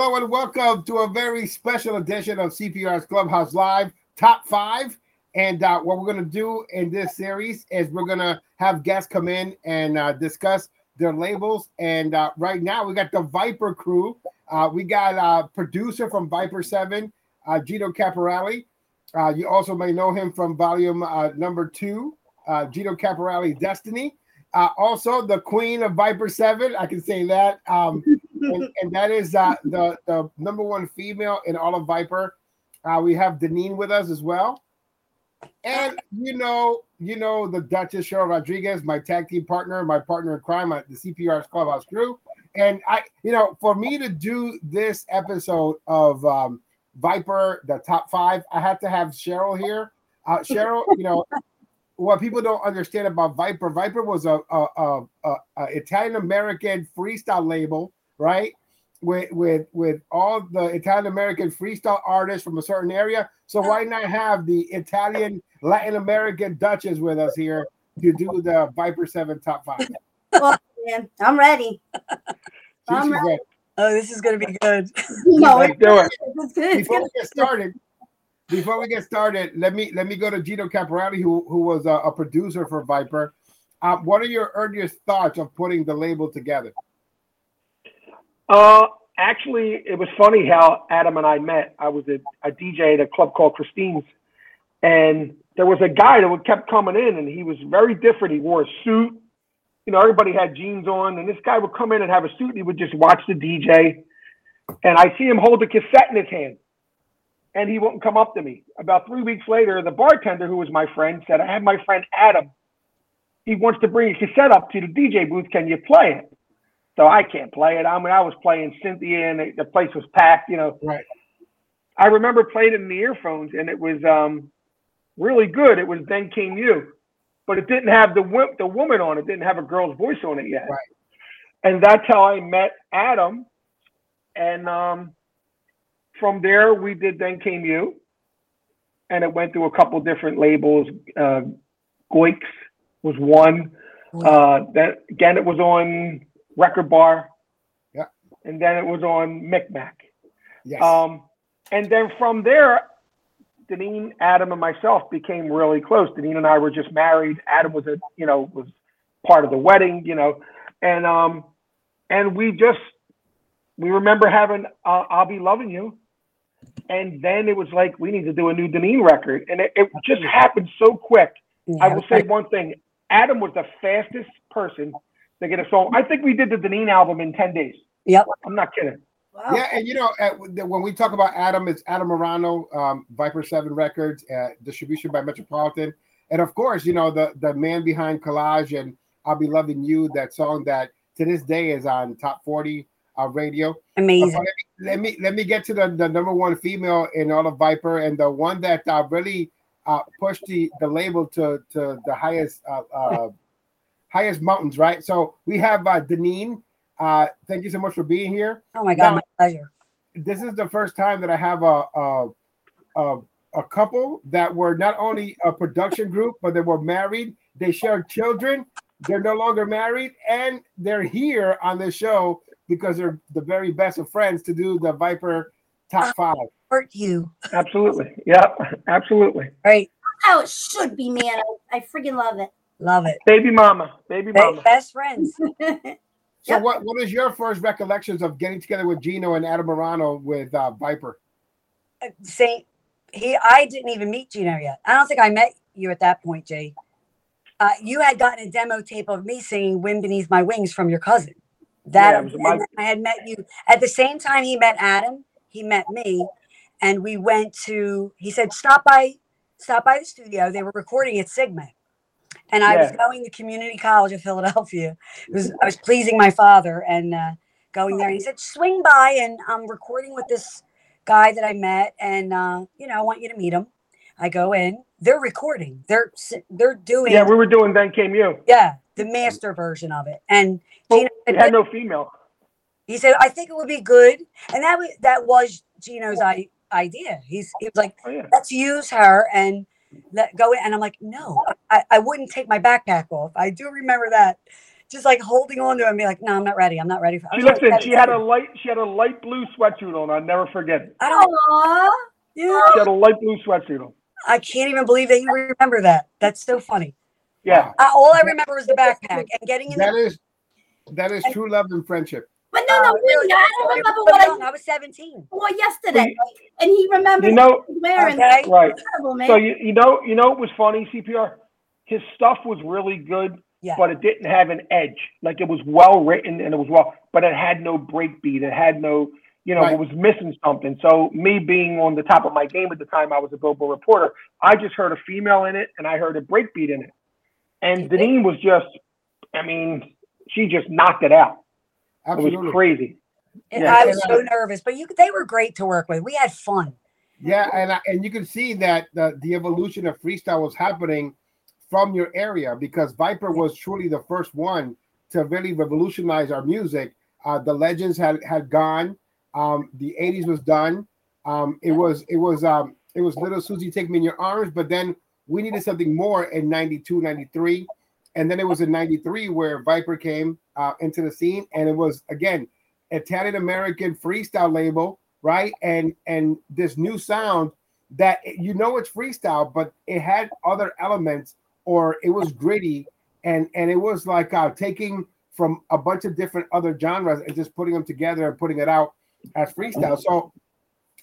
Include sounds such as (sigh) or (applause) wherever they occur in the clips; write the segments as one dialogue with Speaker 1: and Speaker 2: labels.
Speaker 1: Hello and welcome to a very special edition of CPR's Clubhouse Live Top Five. And uh, what we're going to do in this series is we're going to have guests come in and uh, discuss their labels. And uh, right now we got the Viper crew. Uh, we got a producer from Viper 7, uh, Gino Caporale. Uh, you also may know him from volume number two, Gino Caporale Destiny. also, the queen of Viper 7, I can say that. Um, and, and, that is uh, the the number one female in all of Viper. Uh, we have Denine with us as well, and you know, you know the Duchess Cheryl Rodriguez, my tag team partner, my partner in crime, at the CPR's Clubhouse crew, and I, you know, for me to do this episode of um, Viper, the top five, I had to have Cheryl here. Uh, Cheryl, you know, (laughs) what people don't understand about Viper, Viper was a, a, a, a Italian American freestyle label right? With with with all the Italian American freestyle artists from a certain area. So why not have the Italian Latin American Duchess with us here to do the Viper Seven Top Five? (laughs)
Speaker 2: Well, man, I'm ready. I'm
Speaker 3: ready. Oh, this is going to be good.
Speaker 1: No, it's, do it. It's good. Before we get started, before we get started, let me let me go to Gino Caporale, who who was a, a producer for Viper. Uh, what are your earliest thoughts of putting the label together?
Speaker 4: Uh, actually, it was funny how Adam and I met. I was a, a DJ at a club called Christine's, and there was a guy that would kept coming in, and he was very different. He wore a suit. You know, everybody had jeans on, and this guy would come in and have a suit. And he would just watch the DJ, and I see him hold a cassette in his hand, and he wouldn't come up to me. About three weeks later, the bartender, who was my friend, said, "I have my friend Adam. He wants to bring a cassette up to the DJ booth. Can you play it?" So I can't play it. I mean, I was playing Cynthia and the place was packed, you know.
Speaker 1: Right.
Speaker 4: I remember playing it in the earphones and it was um, really good. It was Then Came You, but it didn't have the the woman on it. Didn't have a girl's voice on it yet.
Speaker 1: Right.
Speaker 4: And that's how I met Adam. And um, from there, we did Then Came You, and it went through a couple different labels. Uh, Goix was one. Uh, then again, it was on Record Bar.
Speaker 1: Yeah.
Speaker 4: And then it was on Micmac.
Speaker 1: Yes.
Speaker 4: Um, and then from there, Denine, Adam, and myself became really close. Denine and I were just married. Adam was a, you know, was part of the wedding, you know, and um, and we just we remember having uh, "I'll Be Loving You," and then it was like we need to do a new Denine record, and it, it just happened so quick. Yeah, I will say one thing: Adam was the fastest person to get a song. I think we did the Denine album in 10 days.
Speaker 3: Yep.
Speaker 4: I'm not kidding.
Speaker 1: Wow. Yeah, and you know, at, when we talk about Adam, it's Adam Marano, um, Viper Seven Records, uh, distribution by Metropolitan, and of course, you know the the man behind Collage and "I'll Be Loving You," that song that to this day is on top forty uh, radio.
Speaker 3: Amazing. Uh,
Speaker 1: let, me, let, me, let me get to the, the number one female in all of Viper, and the one that uh, really uh, pushed the the label to to the highest uh, uh, highest mountains, right? So we have uh, Denine. Uh, thank you so much for being here.
Speaker 3: Oh my god, now, my pleasure.
Speaker 1: This is the first time that I have a a, a a couple that were not only a production group, but they were married. They shared children. They're no longer married, and they're here on the show because they're the very best of friends to do the Viper top five.
Speaker 3: Hurt you?
Speaker 4: Absolutely. Yep. (laughs) Absolutely.
Speaker 3: Right.
Speaker 2: How it should be, man. I, I freaking love it.
Speaker 3: Love it.
Speaker 4: Baby mama. Baby mama.
Speaker 3: Best friends. (laughs)
Speaker 1: So yep. what, what is your first recollections of getting together with Gino and Adam Marano with uh, Viper?
Speaker 3: Uh, Say he I didn't even meet Gino yet. I don't think I met you at that point, Jay. Uh, you had gotten a demo tape of me singing "Wind Beneath My Wings" from your cousin. That yeah, my- I had met you at the same time he met Adam. He met me, and we went to. He said, "Stop by, stop by the studio." They were recording at Sigma, and I yeah. was going to community college of Philadelphia. It was I was pleasing my father and uh, going there. And he said, "Swing by, and I'm recording with this guy that I met, and uh, you know, I want you to meet him." I go in. They're recording. They're they're doing.
Speaker 4: Yeah, we were doing. Then came you.
Speaker 3: Yeah, the master version of it, and
Speaker 4: well, Gino said, had no female.
Speaker 3: He said, "I think it would be good," and that was that was Gino's idea. He's he was like, oh, yeah. "Let's use her and." Let go in. And I'm like, no, I, I wouldn't take my backpack off. I do remember that. just like holding on to it and be like, "No, I'm not ready. I'm not ready." For, I
Speaker 4: She
Speaker 3: was only
Speaker 4: listen. She had a light. She had a light blue sweatsuit on. I'll never forget it.
Speaker 3: I don't.
Speaker 2: Aw.
Speaker 3: Yeah,
Speaker 4: She had a light blue sweatsuit on.
Speaker 3: I can't even believe that you remember that. That's so funny.
Speaker 4: Yeah.
Speaker 3: Uh, all I remember was the backpack and getting in.
Speaker 1: That
Speaker 3: The,
Speaker 1: is that is true love and friendship.
Speaker 2: But no, no,
Speaker 3: Uh,
Speaker 2: really, I don't remember
Speaker 3: was
Speaker 2: what I
Speaker 3: I was 17.
Speaker 2: wore yesterday, and he remembers
Speaker 4: You know-
Speaker 2: what he was wearing.
Speaker 3: Okay.
Speaker 2: That's
Speaker 4: Right.
Speaker 2: incredible.
Speaker 4: So you, you know you know what was funny CPR? His stuff was really good,
Speaker 3: Yeah.
Speaker 4: but it didn't have an edge. Like it was well written and it was well, but it had no breakbeat. It had no, you know,
Speaker 1: Right.
Speaker 4: it was missing something. So me being on the top of my game at the time, I was a Billboard reporter. I just heard a female in it and I heard a breakbeat in it, and Denine was just, I mean, she just knocked it out. It was crazy.
Speaker 3: And
Speaker 4: Yeah.
Speaker 3: I was so nervous, but you they were great to work with. We had fun.
Speaker 1: Yeah, and I, and you can see that the, the evolution of freestyle was happening from your area because Viper was truly the first one to really revolutionize our music. Uh, the legends had had gone. Um, the '80s was done. Um, it was it was um, it was Little Susie Take Me in Your Arms, but then we needed something more in '92, '93, and then it was in '93 where Viper came uh, into the scene, and it was again Italian American freestyle label right? And and this new sound that you know it's freestyle, but it had other elements, or it was gritty, and and it was like uh, taking from a bunch of different other genres and just putting them together and putting it out as freestyle. So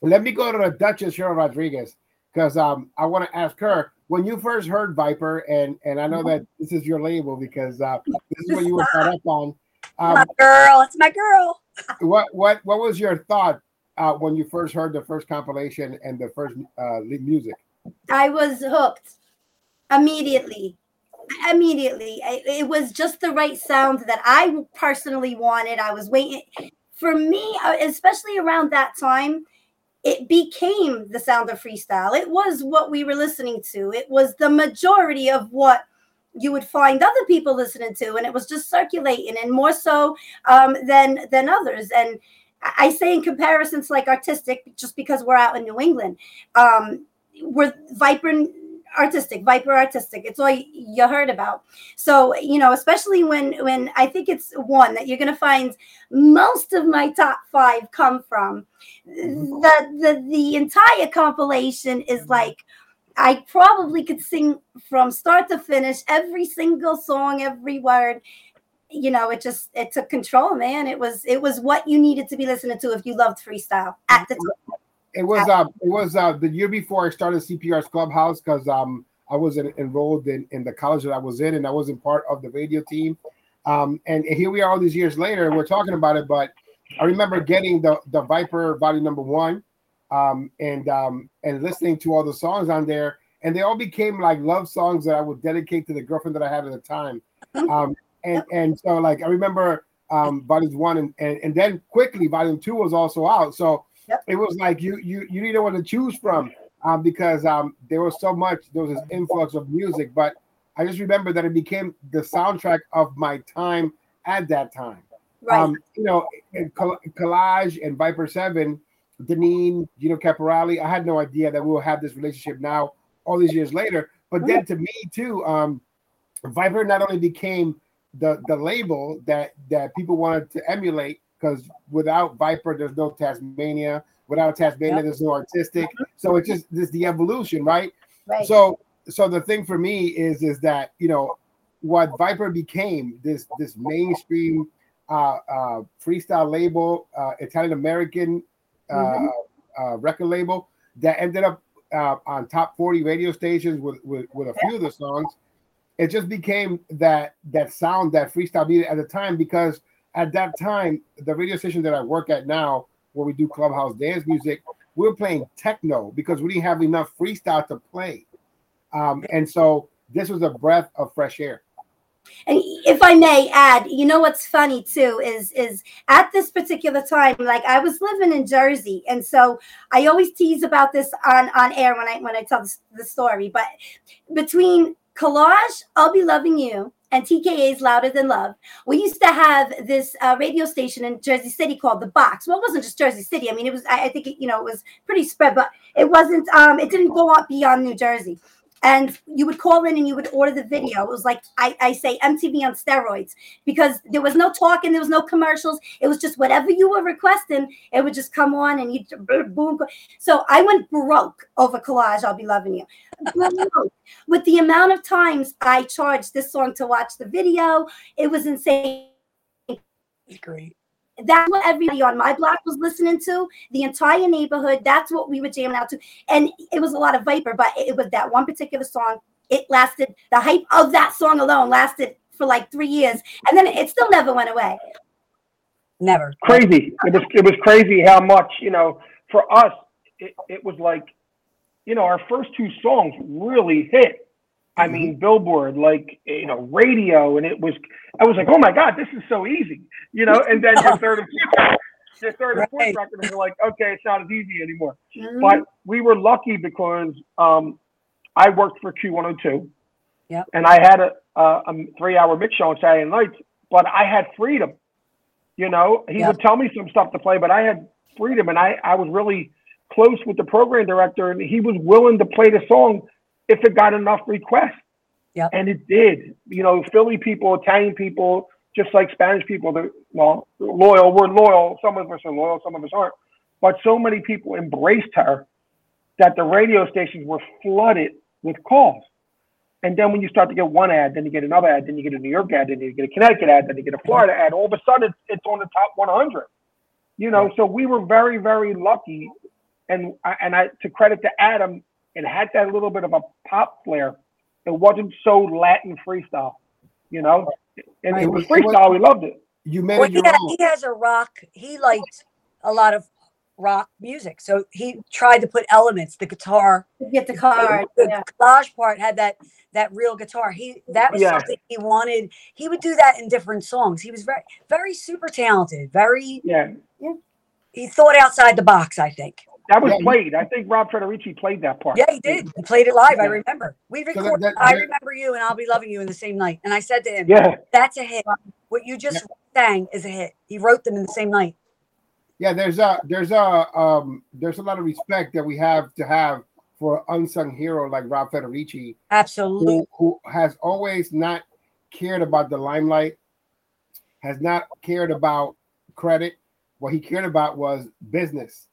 Speaker 1: let me go to the Duchess Cheryl Rodriguez because um I want to ask her when you first heard Viper, and and I know that this is your label because uh, this is what you were brought up on. Um,
Speaker 3: my girl, it's my girl. (laughs)
Speaker 1: what what what was your thought uh, when you first heard the first compilation and the first uh, music?
Speaker 2: I was hooked immediately. Immediately. I- It was just the right sound that I personally wanted. I was waiting. For me, uh, especially around that time, it became the sound of freestyle. It was what we were listening to, it was the majority of what you would find other people listening to and it was just circulating and more so um, than than others and I say in comparisons like artistic just because we're out in New England um, we're vibrant artistic viper artistic. It's all you heard about. So you know especially when when i think it's one that you're going to find most of my top five come from. Mm-hmm. The the the entire compilation is mm-hmm. like i probably could sing from start to finish every single song every word. You know it just it took control man. It was it was what you needed to be listening to if you loved freestyle at the mm-hmm. time
Speaker 1: It was uh, it was uh, the year before I started CPR's Clubhouse because um, I was en- enrolled in, in the college that I was in, and I wasn't part of the radio team. Um, and here we are, all these years later, and we're talking about it. But I remember getting the the Viper Volume Number One, um, and um, and listening to all the songs on there, and they all became like love songs that I would dedicate to the girlfriend that I had at the time. Um, and and so like I remember um, volumes one and, and and then quickly volume two was also out. So
Speaker 2: Yep.
Speaker 1: it was like you you you didn't want to choose from um, because um, there was so much there was this influx of music. But I just remember that it became the soundtrack of my time at that time.
Speaker 2: right
Speaker 1: Um, you know, Collage and Viper Seven, Denine, Gino Caporale. I had no idea that we will have this relationship now, all these years later. But then to me too, um, Viper not only became the the label that that people wanted to emulate because without Viper, there's no Tasmania. Without Tasmania,
Speaker 3: Yep.
Speaker 1: there's no artistic. So it's just this the evolution, right?
Speaker 2: right
Speaker 1: So so the thing for me is is that you know what Viper became this this mainstream uh, uh, freestyle label, uh, Italian American uh,
Speaker 2: Mhm.
Speaker 1: uh, record label that ended up uh, on top 40 radio stations with, with, with a few of the songs. It just became that that sound that freestyle needed at the time because at that time the radio station that I work at now, where we do clubhouse dance music, we were playing techno because we didn't have enough freestyle to play. Um, and so this was a breath of fresh air.
Speaker 2: And if I may add, you know what's funny too is is at this particular time, like I was living in Jersey, and so I always tease about this on on air when I when I tell the, the story. But between Collage, I'll be loving you, and TKA's Louder Than Love, we used to have this uh, radio station in Jersey City called The Box. Well, it wasn't just Jersey City. I mean, it was I, I think it, you know it was pretty spread, but it wasn't. Um, it didn't go on beyond New Jersey and you would call in and you would order the video. It was like I, I say MTV on steroids because there was no talking, there was no commercials. It was just whatever you were requesting, it would just come on and you boom. So I went broke over collage. I'll be loving you. With the amount of times I charged this song to watch the video, it was insane.
Speaker 3: It's great
Speaker 2: that's what everybody on my block was listening to. The entire neighborhood that's what we were jamming out to. And it was a lot of viper but it was that one particular song. It lasted the hype of that song alone lasted for like three years. And then it still never went away.
Speaker 3: Never.
Speaker 4: Crazy. It was it was crazy how much you know for us it, it was like you know our first two songs really hit I mean, mm-hmm. Billboard, like you know, radio, and it was. I was like, oh my god, this is so easy, you know. And then your third and fourth, your third and fourth record, and you're like, okay, it's not as easy anymore. Mm-hmm. But we were lucky because um, I worked for Q102,
Speaker 3: yeah,
Speaker 4: and I had a, a, a three-hour mix show on Saturday nights, but I had freedom. You know, he yep. would tell me some stuff to play, but I had freedom, and I I was really close with the program director, and he was willing to play the song if it got enough requests.
Speaker 3: Yeah.
Speaker 4: And it did. You know, Philly people, Italian people, just like Spanish people, they're well, loyal. We're loyal. Some of us are loyal, some of us aren't. But so many people embraced her that the radio stations were flooded with calls. And then when you start to get one ad, then you get another ad, then you get a New York ad, then you get a Connecticut ad, then you get a Florida ad. All of a sudden, it's, it's on the top 100. You know, so we were very, very lucky. And and I to credit to Adam, it had that little bit of a pop flair. It wasn't so Latin freestyle, you know. And right. it was freestyle. we loved it.
Speaker 1: You made well, it your
Speaker 3: he,
Speaker 1: own.
Speaker 3: he has a rock. He liked a lot of rock music, so he tried to put elements. The guitar,
Speaker 2: get the car.
Speaker 3: The yeah. collage part had that that real guitar. He that was yeah. something he wanted. He would do that in different songs. He was very very super talented. Very
Speaker 4: yeah.
Speaker 3: yeah. He thought outside the box. I think.
Speaker 4: That was yeah, played. I think Rob Federici played that part.
Speaker 3: Yeah, he did. He played it live. I remember. We recorded. So that, that, I remember you and I'll be loving you in the same night. And I said to him,
Speaker 4: "Yeah,
Speaker 3: that's a hit. What you just yeah. sang is a hit. He wrote them in the same night."
Speaker 1: Yeah, there's a there's a um there's a lot of respect that we have to have for an unsung hero like Rob Federici.
Speaker 3: Absolutely.
Speaker 1: Who, who has always not cared about the limelight, has not cared about credit. What he cared about was business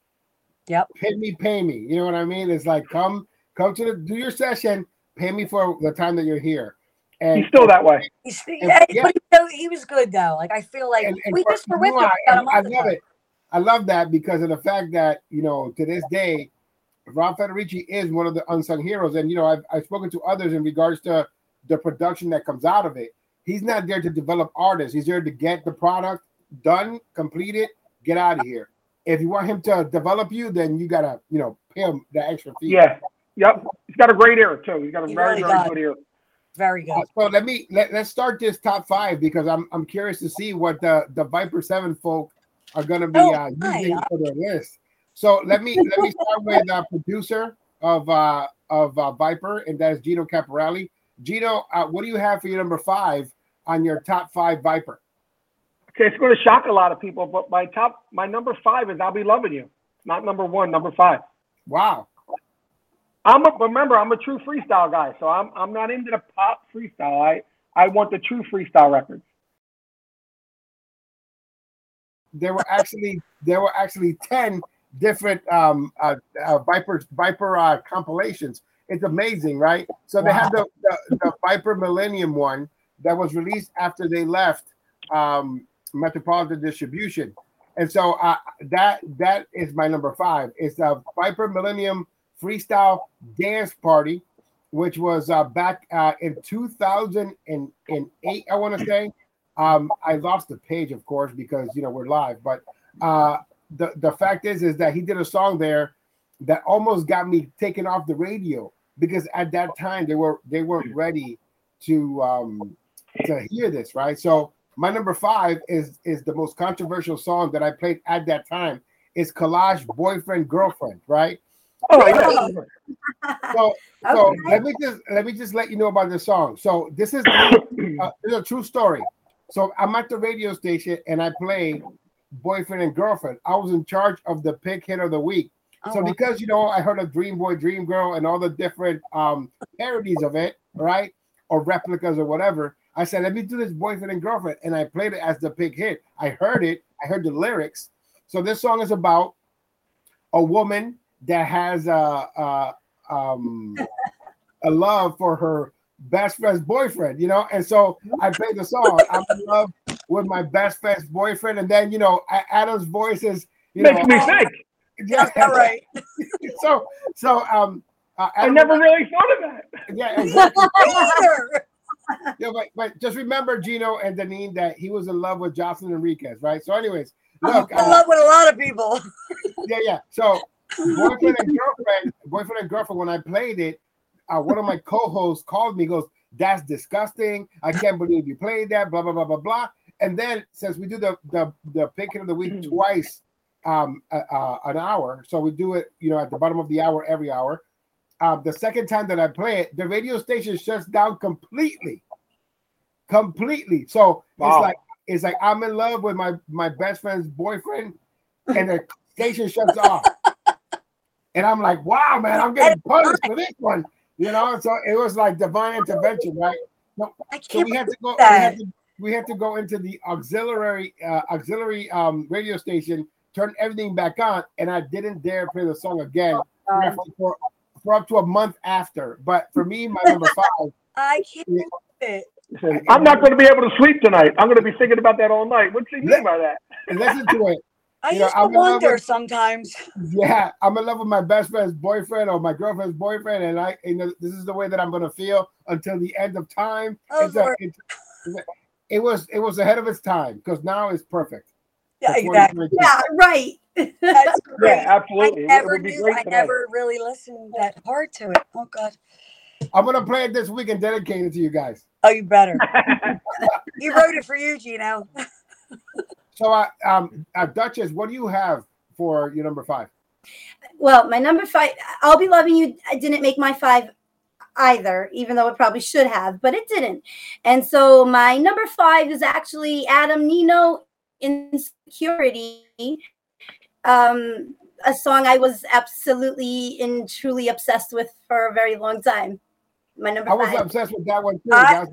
Speaker 3: Yep.
Speaker 1: Pay me, pay me. You know what I mean? It's like come come to the do your session, pay me for the time that you're here.
Speaker 4: And he's still that way.
Speaker 3: He's, and, yeah. but he, he, was good though. Like I feel like and, and we just were with him. I,
Speaker 1: I love it. I love that because of the fact that you know to this day, Rob Federici is one of the unsung heroes, and you know I've, I've spoken to others in regards to the production that comes out of it. He's not there to develop artists. He's there to get the product done, complete it, get out of here if you want him to develop you, then you gotta, you know, pay him the extra fee.
Speaker 4: Yeah. Yep. He's got a great ear too. He's got a he very, really very good ear.
Speaker 3: Very good. Uh,
Speaker 1: so let me let, let's start this top five because I'm I'm curious to see what the the Viper Seven folk are gonna be oh, uh, using for their list. So let me let me start with uh, producer of uh of uh, Viper, and that is Gino Caporelli. Gino, uh, what do you have for your number five on your top five Viper?
Speaker 4: Okay, it's going to shock a lot of people, but my top, my number five is "I'll Be Loving You," not number one, number five.
Speaker 1: Wow.
Speaker 4: I'm a, remember I'm a true freestyle guy, so I'm I'm not into the pop freestyle. I I want the true freestyle records.
Speaker 1: There were actually there were actually ten different um, uh, uh, Viper Viper uh, compilations. It's amazing, right? So they had the, the, the Viper Millennium one that was released after they left um, Metropolitan Distribution. And so that that is my number five. It's a Viper Millennium Freestyle Dance Party, which was uh, back uh, in 2008, I want to say. Um, I lost the page, of course, because you know we're live. But uh, the the fact is, is that he did a song there that almost got me taken off the radio because at that time they were they weren't ready to um, to hear this, right? So my number five is is the most controversial song that I played at that time. It's Collage Boyfriend Girlfriend, right? Oh, yeah. so (laughs) so okay. let me just let me just let you know about this song. So this is (coughs) uh, this is a true story. So I'm at the radio station and I play Boyfriend and Girlfriend. I was in charge of the pick hit of the week.
Speaker 3: Oh,
Speaker 1: So
Speaker 3: wow.
Speaker 1: because you know I heard of Dream Boy, Dream Girl, and all the different um parodies of it, right, or replicas or whatever, I said let me do this boyfriend and girlfriend, and I played it as the big hit. I heard it, I heard the lyrics. So this song is about a woman that has a, a um a love for her best friend's boyfriend, you know, and so I played the song. I'm in love with my best friend's boyfriend, and then you know Adam's voice is you
Speaker 4: Makes
Speaker 1: know
Speaker 4: me think. (laughs)
Speaker 1: yeah,
Speaker 3: All right. (laughs)
Speaker 1: so so um uh,
Speaker 4: I never really thought of that.
Speaker 1: yeah exactly. (laughs) Yeah but, but just remember Gino and Denine that he was in love with Jocelyn Enriquez right? So anyways look
Speaker 3: I
Speaker 1: uh,
Speaker 3: love with a lot of people. (laughs)
Speaker 1: yeah yeah. So boyfriend and girlfriend boyfriend and girlfriend when I played it uh, one of my co-hosts called me goes that's disgusting. I can't believe you played that blah blah blah blah blah. And then since we do the the the picking of the week twice um uh, uh, an hour so we do it you know at the bottom of the hour every hour um, the second time that I play it, the radio station shuts down completely, completely. So
Speaker 4: Wow.
Speaker 1: it's like it's like I'm in love with my my best friend's boyfriend, and the (laughs) station shuts off, and I'm like, wow, man, I'm getting punished for this one, you know. So it was like divine intervention, right?
Speaker 3: I
Speaker 1: So
Speaker 3: can't
Speaker 1: we had to go. We
Speaker 3: that.
Speaker 1: had to, we had to go into the auxiliary uh, auxiliary um, radio station, turn everything back on, and I didn't dare play the song again
Speaker 3: Um,
Speaker 1: for, for up to a month after. But for me, my number (laughs) five,
Speaker 3: I can't believe it.
Speaker 4: I'm not going to be able to sleep tonight. I'm going to be thinking about that all night. What do you mean by that?
Speaker 1: and listen to it.
Speaker 3: I
Speaker 1: You know,
Speaker 3: used
Speaker 1: I'm
Speaker 3: to
Speaker 1: in love
Speaker 3: wonder
Speaker 1: with-
Speaker 3: sometimes.
Speaker 1: Yeah, I'm in love with my best friend's boyfriend or my girlfriend's boyfriend, and I, you know, this is the way that I'm gonna feel until the end of time.
Speaker 3: Oh,
Speaker 1: It's a- it's- it was it was ahead of its time because now it's perfect.
Speaker 3: Yeah, exactly.
Speaker 2: Yeah, right.
Speaker 3: That's (laughs) great.
Speaker 4: Yeah, absolutely.
Speaker 3: I never
Speaker 4: would
Speaker 3: knew. I
Speaker 4: tonight.
Speaker 3: never really listened that hard to it. Oh God.
Speaker 1: I'm gonna play it this week and dedicate it to you guys.
Speaker 3: Oh, you better. (laughs) he wrote it for you, Gino.
Speaker 1: So, uh, um, uh, Duchess, what do you have for your number five?
Speaker 2: Well, my number five, I'll be loving you. I didn't make my five either, even though it probably should have, but it didn't. And so my number five is actually Adam Nino Insecurity. Um, a song I was absolutely and truly obsessed with for a very long time. My number
Speaker 1: I was
Speaker 2: five.
Speaker 1: obsessed with that one too.
Speaker 3: I-
Speaker 1: That's-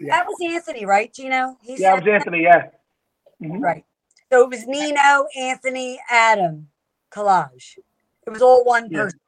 Speaker 1: yeah.
Speaker 3: That was Anthony, right, Gino? He
Speaker 4: yeah, it
Speaker 3: said
Speaker 4: was Anthony. Yeah. Mhm.
Speaker 3: right. So it was Nino, Anthony, Adam, collage. It was all one
Speaker 4: Yeah.
Speaker 3: person.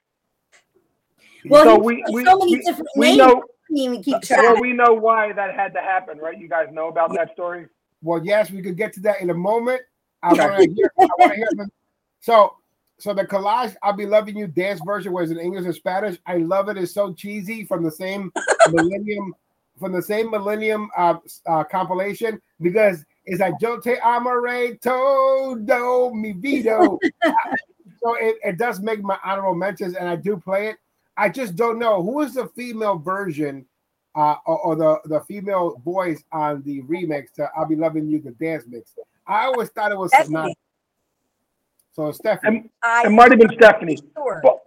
Speaker 2: Well,
Speaker 4: so we we,
Speaker 2: so many
Speaker 4: we,
Speaker 2: different
Speaker 4: we
Speaker 2: names.
Speaker 4: know
Speaker 2: I can't even keep track.
Speaker 4: well we know why that had to happen, right? You guys know about that story.
Speaker 1: Well, yes, we could get to that in a moment. I want to hear. I want to hear. From, so, so the collage "I'll Be Loving You" dance version was in English and Spanish. I love it. It's so cheesy from the same (laughs) Millennium, from the same Millennium uh, uh, compilation because it's like "Yo te amaré todo mi vida." (laughs) so it, it does make my honorable mentions, and I do play it. I just don't know who is the female version uh, or, or the, the female voice on the remix to I'll Be Loving You, the dance mix. I always thought it was
Speaker 3: Stephanie.
Speaker 1: Sonata. So it's Stephanie.
Speaker 4: And it might have been Stephanie.
Speaker 3: sure.
Speaker 4: But,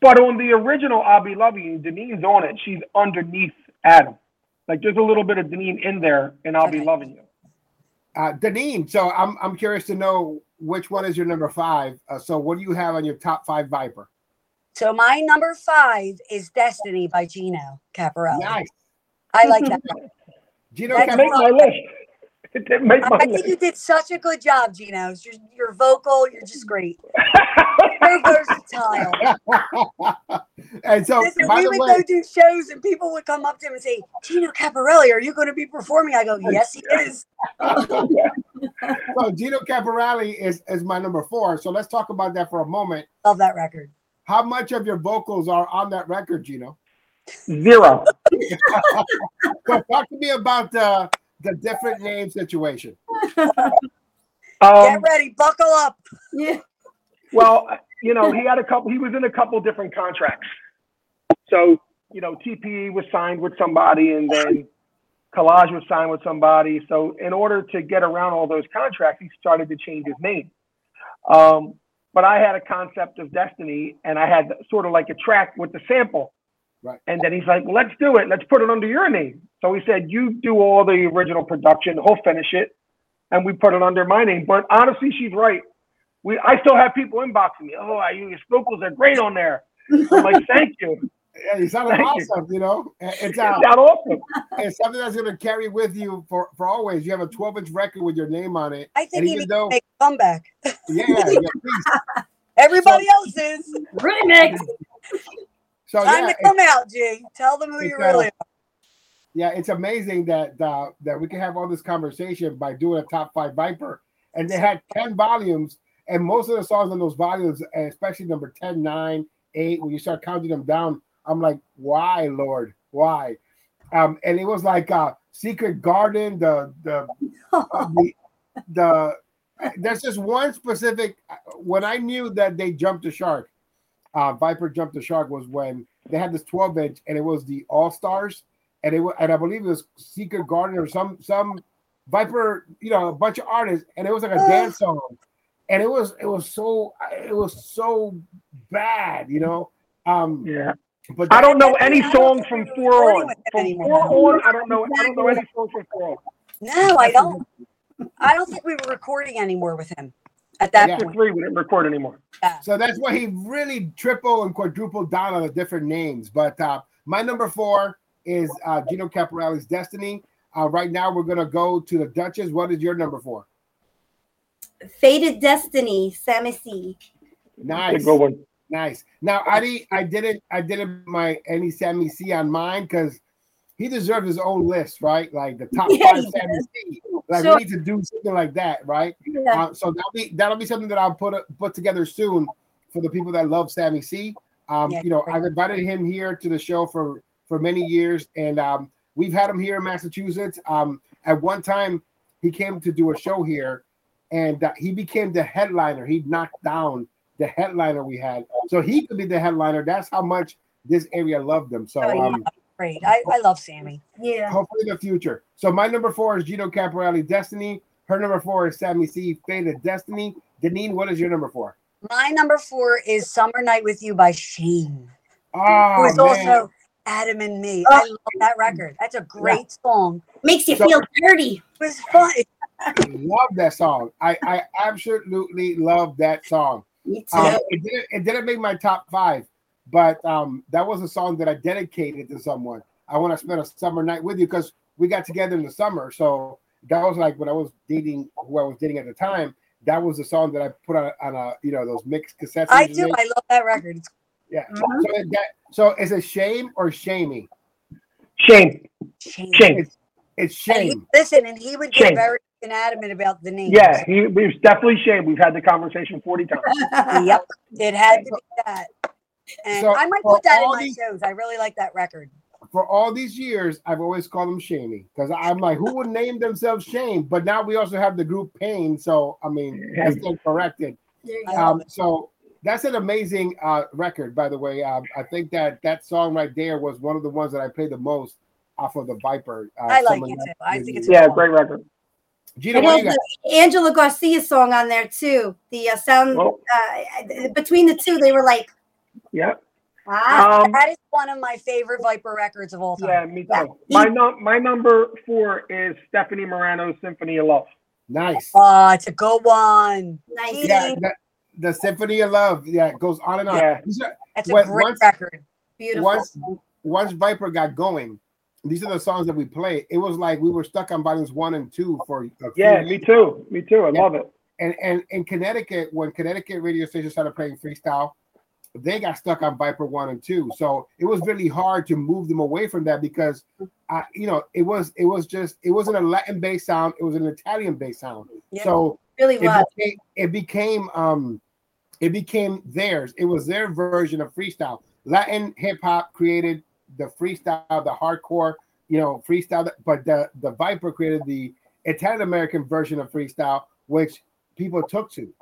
Speaker 4: but on the original I'll Be Loving You, Denine's on it. She's underneath Adam. Like there's a little bit of Denine in there, and I'll be loving you.
Speaker 1: Uh, Denine, so I'm, I'm curious to know which one is your number five. Uh, so what do you have on your top five Viper?
Speaker 3: So my number five is Destiny by Gino Caparelli.
Speaker 1: Nice.
Speaker 3: I like that. (laughs)
Speaker 1: Gino
Speaker 3: That's
Speaker 4: It didn't
Speaker 1: Cap-
Speaker 4: make my list. (laughs) It didn't make my
Speaker 3: I think you did such a good job, Gino. You're, you're vocal. You're just great. So (laughs) versatile. (laughs)
Speaker 1: and so,
Speaker 3: Listen,
Speaker 1: by
Speaker 3: we
Speaker 1: the
Speaker 3: would
Speaker 1: way,
Speaker 3: go do shows and people would come up to him and say, Gino Caparelli, are you going to be performing? I go, yes, he is.
Speaker 1: so Gino Caporelli is, is my number four. So let's talk about that for a moment.
Speaker 3: Love that record.
Speaker 1: How much of your vocals are on that record, Gino?
Speaker 4: Zero.
Speaker 1: So talk to me about the the different name situation. (laughs)
Speaker 3: Get
Speaker 4: Um,
Speaker 3: ready. Buckle up.
Speaker 2: Yeah.
Speaker 4: well, you know, he had a couple. He was in a couple different contracts. So, you know, TPE was signed with somebody, and then Collage was signed with somebody. So, in order to get around all those contracts, he started to change his name. Um, but I had a concept of Destiny, and I had sort of like a track with the sample.
Speaker 1: Right.
Speaker 4: And then he's like, well, let's do it. Let's put it under your name. So he said, you do all the original production. He'll finish it. And we put it under my name. But honestly, she's right. we I still have people inboxing me. Oh, I, your vocals are great on there. I'm like, (laughs) thank you.
Speaker 1: Yeah, you sound
Speaker 4: Thank you.
Speaker 1: awesome. You know, it's
Speaker 4: It's
Speaker 1: uh,
Speaker 4: not awesome.
Speaker 1: it's something that's gonna carry with you for for always. You have a 12 inch record with your name on it.
Speaker 3: I think
Speaker 1: And
Speaker 3: he
Speaker 1: even though-
Speaker 3: make a comeback.
Speaker 1: Yeah, yeah, (laughs) please.
Speaker 3: Everybody else is.
Speaker 2: Remix.
Speaker 1: So
Speaker 3: Time
Speaker 1: yeah,
Speaker 3: to come out, G. Tell them who you
Speaker 1: uh,
Speaker 3: really are.
Speaker 1: yeah, it's amazing that uh, that we can have all this conversation by doing a top five Viper, and they had 10 volumes, and most of the songs on those volumes, and especially number 10, 9, 8, when you start counting them down, I'm like, why, Lord, why? Um, and it was like uh, Secret Garden, the the uh, (laughs) the, the there's just one specific when I knew that they jumped the shark, uh, Viper jumped the shark was when they had this 12 inch and it was the All Stars, and it was and I believe it was Secret Garden or some some Viper, you know, a bunch of artists, and it was like a dance song, and it was it was so it was so bad, you know. Um,
Speaker 4: Yeah.
Speaker 1: but
Speaker 4: I don't know any
Speaker 3: don't
Speaker 4: songs from four on. From four on, I don't know. I don't know any songs from four on.
Speaker 3: No, I don't. I don't think we were recording anymore with him at that
Speaker 1: Yeah.
Speaker 3: Point.
Speaker 4: three, we didn't record anymore.
Speaker 1: So that's why he really triple and quadruple down on the different names. But uh, my number four is uh, Gino Caporelli's Destiny. Uh, right now, we're gonna go to the Duchess. What is your number four?
Speaker 2: Faded Destiny, Sammy C.
Speaker 1: Nice,
Speaker 4: good one.
Speaker 1: nice. Now, I didn't, I didn't, I didn't my any Sammy C on mine because he deserves his own list, right? Like the top (laughs)
Speaker 2: Yeah,
Speaker 1: five
Speaker 2: he
Speaker 1: Like
Speaker 2: Sure.
Speaker 1: we need to do something like that, right?
Speaker 2: Yeah.
Speaker 1: Uh, so that'll be that'll be something that I'll put put together soon for the people that love Sammy C. Um,
Speaker 3: Yeah,
Speaker 1: you know. I've invited him here to the show for for many years, and um, we've had him here in Massachusetts. Um, at one time, he came to do a show here, and uh, he became the headliner. He knocked down the headliner we had, so he could be the headliner. That's how much this area loved him. So.
Speaker 3: Oh, yeah.
Speaker 1: Um,
Speaker 3: Great. I, I love Sammy.
Speaker 2: Yeah.
Speaker 1: hopefully in the future. So my number four is Gino Caporelli, Destiny. Her number four is Sammy C, Fate of Destiny. Denine, what is your number four?
Speaker 3: My number four is Summer Night with You by Shane.
Speaker 1: Oh,
Speaker 3: who is
Speaker 1: man.
Speaker 3: also Adam and Me.
Speaker 2: Oh.
Speaker 3: I love that record. That's a great song.
Speaker 2: Makes you
Speaker 1: So-
Speaker 2: feel dirty.
Speaker 3: It was fun. (laughs)
Speaker 1: love that song. I, I absolutely love that song.
Speaker 2: Me too.
Speaker 1: Um, it, didn't, it didn't make my top five, but um, that was a song that I dedicated to someone. I want to spend a summer night with you because we got together in the summer. So that was like when I was dating who I was dating at the time. That was the song that I put on, on a you know those mixed cassettes.
Speaker 3: I
Speaker 1: usually.
Speaker 3: do. I love that record. It's
Speaker 1: Yeah.
Speaker 2: Mhm.
Speaker 1: So, is that, so is it shame or shamey?
Speaker 4: Shame.
Speaker 3: Shane.
Speaker 4: Shame.
Speaker 1: It's it's
Speaker 3: And he,
Speaker 1: shame.
Speaker 3: listen, and he would get
Speaker 4: Shane.
Speaker 3: very inadamant about the name.
Speaker 4: Yeah, he it was definitely shame. We've had the conversation 40 times. (laughs)
Speaker 3: Yep. It had to be that. And
Speaker 1: So,
Speaker 3: I might put that in my
Speaker 1: these-
Speaker 3: shows. I really like that record.
Speaker 1: For all these years, I've always called them shamey because I'm like, who would name themselves shame? But now we also have the group pain. So I mean, that's been corrected.
Speaker 2: There you
Speaker 3: I
Speaker 2: go.
Speaker 3: love
Speaker 1: Um, so that's an amazing uh, record, by the way. Um, I think that that song right there was one of the ones that I played the most off of the Viper. Uh,
Speaker 3: I like
Speaker 1: Summer
Speaker 3: it too. I think it's a
Speaker 4: Yeah,
Speaker 3: good
Speaker 4: great record.
Speaker 1: Gina,
Speaker 2: And
Speaker 1: what do you got?
Speaker 2: the Angela Garcia song on there too. The uh, sound
Speaker 4: Well,
Speaker 2: uh, between the two, they were like,
Speaker 4: yeah.
Speaker 2: ah,
Speaker 4: Um,
Speaker 3: That is one of my favorite Viper records of all time.
Speaker 4: yeah, me
Speaker 2: Yeah.
Speaker 4: too. My num- my number four is Stephanie Marano's Symphony of Love.
Speaker 1: Nice.
Speaker 3: Oh, it's a good one.
Speaker 2: nice.
Speaker 1: Yeah, the, the Symphony of Love. Yeah, it goes on and on.
Speaker 4: Yeah.
Speaker 1: These are-
Speaker 3: That's a
Speaker 1: What-
Speaker 3: great
Speaker 1: once-
Speaker 3: record.
Speaker 2: Beautiful.
Speaker 1: once once Viper got going, these are the songs that we play. It was like we were stuck on volumes one and two for a few
Speaker 4: Yeah,
Speaker 1: years.
Speaker 4: me too. Me too. I
Speaker 1: Yeah.
Speaker 4: love it.
Speaker 1: and and in Connecticut, when Connecticut radio stations started playing freestyle, they got stuck on Viper one and two. So it was really hard to move them away from that because, uh, you know, it was it was just it wasn't a Latin based sound; it was an Italian based sound.
Speaker 3: Yeah.
Speaker 1: So
Speaker 2: really
Speaker 1: it
Speaker 2: was.
Speaker 1: became, it became um it became theirs. It was their version of freestyle. Latin hip hop created the freestyle, the hardcore, you know, freestyle. But the the Viper created the Italian American version of freestyle, which people took to.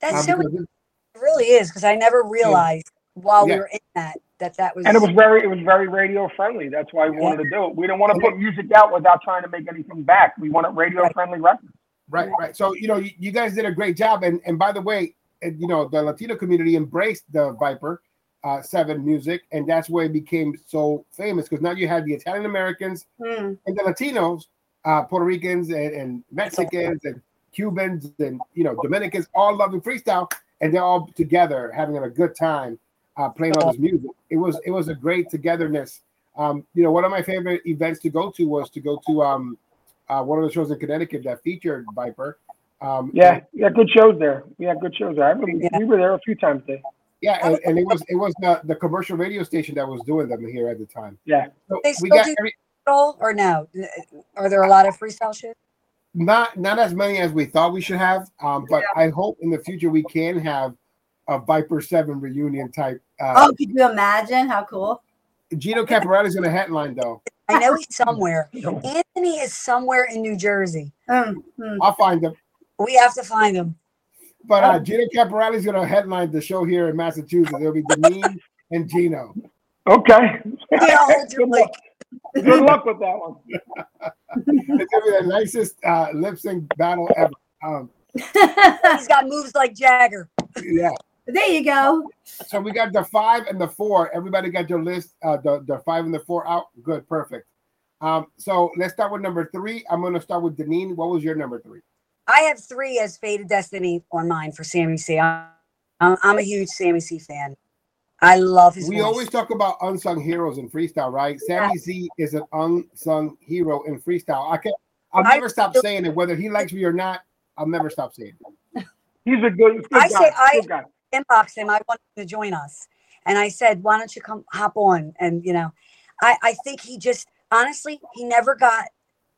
Speaker 3: That's
Speaker 1: Um,
Speaker 3: so it really is because I never realized while
Speaker 1: Yeah.
Speaker 3: we were in that that that was
Speaker 4: And it was very, it was very radio friendly. That's why we
Speaker 3: Yeah.
Speaker 4: wanted to do it. We didn't want to put music out without trying to make anything back. We wanted radio friendly records.
Speaker 1: Right, right. So you know, you, you guys did a great job, and and by the way, you know, the Latino community embraced the Viper uh, Seven music, and that's where it became so famous because now you had the Italian Americans
Speaker 2: Hmm.
Speaker 1: and the Latinos, uh, Puerto Ricans and, and Mexicans, and Cubans and you know Dominicans all loving freestyle, and they're all together having a good time uh, playing all this music. It was it was a great togetherness. Um, you know, one of my favorite events to go to was to go to um, uh, one of the shows in Connecticut that featured Viper. Um,
Speaker 4: yeah, yeah, good shows there. Yeah, good shows there. I remember, yeah. We were there a few times there.
Speaker 1: Yeah, and, and, it was it was the, the commercial radio station that was doing them here at the time.
Speaker 4: Yeah.
Speaker 3: So they still we got do every, or no? Are there a lot of freestyle shit?
Speaker 1: Not not as many as we thought we should have. Um, but yeah. I hope in the future we can have a Viper Seven reunion type.
Speaker 2: Uh, oh, could you imagine how cool?
Speaker 1: Gino Caporelli's in a headline though.
Speaker 3: I know he's somewhere. (laughs) Anthony is somewhere in New Jersey.
Speaker 1: Mm-hmm. I'll find him.
Speaker 3: We have to find him.
Speaker 1: But uh, Gino Caporelli's going to headline the show here in Massachusetts. It'll be Denine and Gino.
Speaker 4: Okay. Yeah, good, luck. with that one.
Speaker 1: it's going to be the nicest uh, lip sync battle ever. Um,
Speaker 3: He's got moves like Jagger.
Speaker 1: Yeah.
Speaker 2: There you go.
Speaker 1: So we got the five and the four. Everybody got their list. Uh, the the five and the four out. Good, perfect. Um, so let's start with number three. I'm going to start with Denine. What was your number three?
Speaker 3: I have three as Faded Destiny on mine for Sammy C. I'm, I'm a huge Sammy C fan. I love his.
Speaker 1: We
Speaker 3: voice.
Speaker 1: always talk about unsung heroes in freestyle, right? Sammy C is an unsung hero in freestyle. I can I'll never I, stop saying it, whether he likes me or not. I'll never stop saying
Speaker 4: it. (laughs) He's a good. good
Speaker 3: I
Speaker 4: guy,
Speaker 3: say I guy. inboxed him. I wanted to join us, and I said, "Why don't you come hop on?" And you know, I I think he just honestly he never got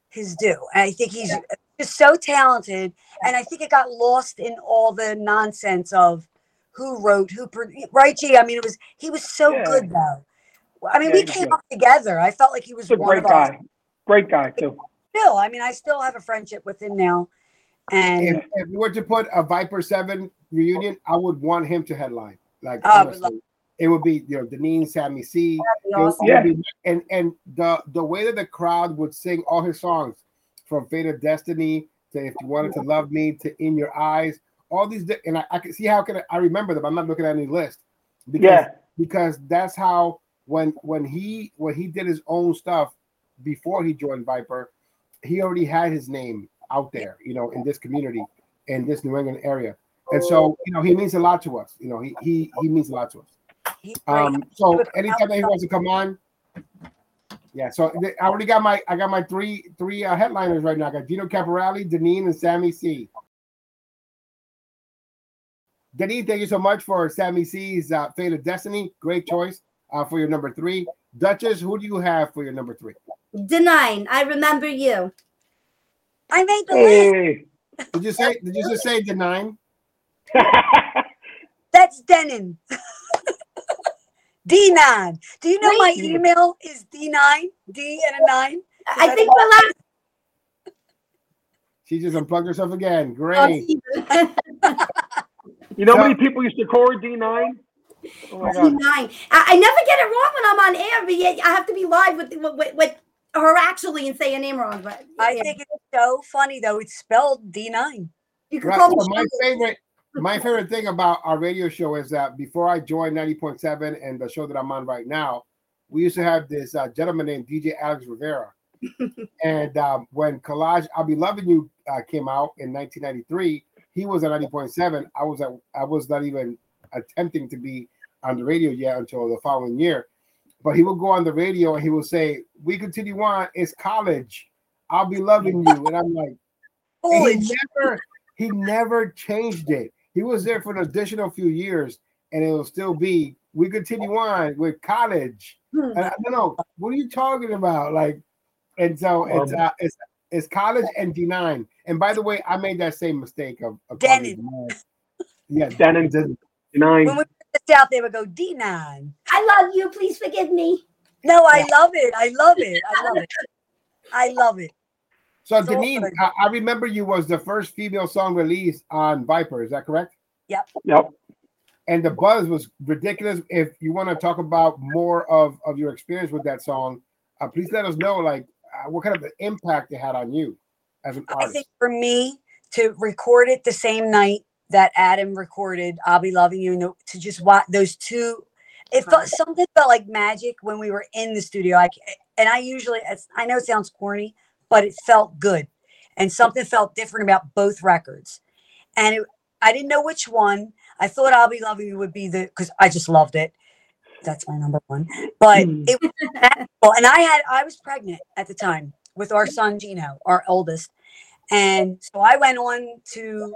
Speaker 3: his due. I think he's just so talented, and I think it got lost in all the nonsense of who wrote, who right? G. I mean, it was he was so yeah. good though. I mean, yeah, we came good. up together. I felt like he was
Speaker 4: a great guy. Us. Great guy too.
Speaker 3: Still, I mean, I still have a friendship with him now. And
Speaker 1: if, if we were to put a Viper Seven reunion, I would want him to headline. Like oh, honestly, it would be you know Denine, Sammy C. Awesome.
Speaker 4: Yeah.
Speaker 1: Be, and and the the way that the crowd would sing all his songs, from Fate of Destiny to If You Wanted to Love Me to In Your Eyes, all these and I, I can see how can I, I remember them. I'm not looking at any list because yeah. because that's how when when he when he did his own stuff before he joined Viper, he already had his name out there, you know, in this community in this New England area. And so, you know, he means a lot to us. You know, he he he means a lot to us. Um, so anytime that he wants to come on, yeah. So I already got my I got my three three uh, headliners right now. I got Gino Caporelli, Denine, and Sammy C. Denine, thank you so much for Sammy C's uh, Fate of Destiny. Great choice uh, for your number three. Duchess, who do you have for your number three?
Speaker 2: Denine. I remember you.
Speaker 3: I made the hey.
Speaker 1: list. Did you say? Did you just say Denine? (laughs)
Speaker 3: That's Denon. D9. Do you know my email is D9? D and a nine? Is
Speaker 2: I think the last.
Speaker 1: She just unplugged herself again. Great. (laughs) you
Speaker 4: know how many people used to call D9?
Speaker 2: Oh D9. I, I, never get it wrong when I'm on air, but yet I have to be live with, with, with her actually and say a name wrong. But
Speaker 3: yeah. I think it's so funny though. It's spelled D9.
Speaker 1: You can right. call me my favorite my favorite thing about our radio show is that before I joined 90.7 and the show that I'm on right now, we used to have this uh, gentleman named DJ Alex Rivera. (laughs) and um, when Collage I'll Be Loving You uh, came out in 1993, he was at 90.7. I was at, I was not even attempting to be on the radio yet until the following year. But he would go on the radio and he would say, "We continue on. It's college. I'll be loving you." And I'm like, he never, he never changed it. He was there for an additional few years, and it'll still be. We continue on with college. Hmm. And I don't know what are you talking about, like. And so it's uh, it's it's college and D9. And by the way, I made that same mistake of, of
Speaker 3: Denon.
Speaker 1: Yeah, (laughs)
Speaker 4: Denon D9.
Speaker 3: When we were out, they would go D9.
Speaker 2: I love you. Please forgive me.
Speaker 3: No, I love it. I love it. I love it. I love it.
Speaker 1: So, so Denine, I, I, remember you was the first female song released on Viper. Is that correct?
Speaker 3: Yep.
Speaker 4: Yep.
Speaker 1: And the buzz was ridiculous. If you want to talk about more of, of your experience with that song, uh, please let us know like uh, what kind of impact it had on you as an artist.
Speaker 3: I think for me to record it the same night that Adam recorded "I'll Be Loving You," to just watch those two, it felt something felt like magic when we were in the studio. Like, and I usually, I know it sounds corny, but it felt good. and something felt different about both records. And it, I didn't know which one. I thought I'll Be Loving You would be the because I just loved it. That's my number one. But
Speaker 1: Hmm.
Speaker 3: it was magical. and I had I was pregnant at the time with our son Gino, our oldest. And so I went on to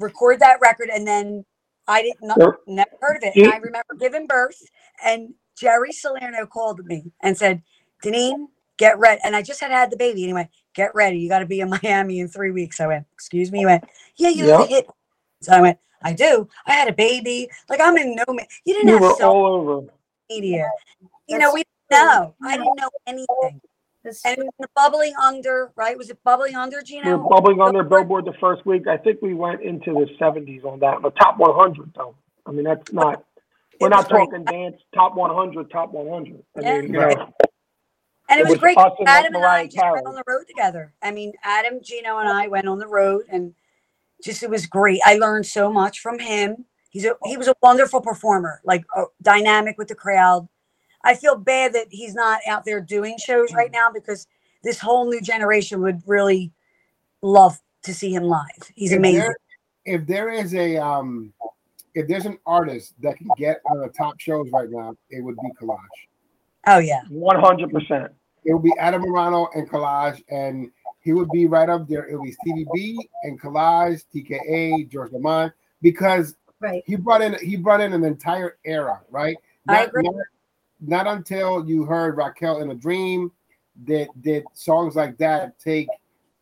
Speaker 3: record that record and then I didn't not, never heard of it. And I remember giving birth and Jerry Salerno called me and said, Denine, get ready. And I just had had the baby anyway. Get ready. You got to be in (laughs) Miami in three weeks. I went, excuse me. He went, yeah, you
Speaker 4: Yep.
Speaker 3: hit. So I went, I do. I had a baby. Like I'm in no, ma- you didn't
Speaker 4: You
Speaker 3: have
Speaker 4: were all over.
Speaker 3: media. You
Speaker 2: That's
Speaker 3: know, we didn't know. I didn't know anything.
Speaker 2: That's
Speaker 3: And it was bubbling under, right? Was it bubbling under, Gino?
Speaker 4: We were
Speaker 3: Gino?
Speaker 4: bubbling under their billboard the first week. I think we went into the 70s on that. The top 100, though. I mean, that's not. We're not
Speaker 3: great.
Speaker 4: talking dance. Top 100, top 100. I
Speaker 3: Yeah.
Speaker 4: mean, you know,
Speaker 3: And it
Speaker 4: It
Speaker 3: was
Speaker 4: was
Speaker 3: great.
Speaker 4: us and
Speaker 3: Adam and I
Speaker 4: Mariah
Speaker 3: just went on the road together. I mean, Adam, Gino, and I went on the road, and just it was great. I learned so much from him. He's a he was a wonderful performer, like uh, dynamic with the crowd. I feel bad that he's not out there doing shows right now because this whole new generation would really love to see him live. He's
Speaker 1: If
Speaker 3: amazing.
Speaker 1: there- If there is a um, if there's an artist that can get on the top shows right now, it would be Collage.
Speaker 3: Oh yeah,
Speaker 4: 100%.
Speaker 1: It would be Adam Marano and Collage, and he would be right up there. It would be Stevie B and Collage, TKA, George Lamont, because
Speaker 2: Right.
Speaker 1: he brought in he brought in an entire era, right?
Speaker 3: I agree.
Speaker 1: not, not until you heard Raquel in a Dream did did songs like that take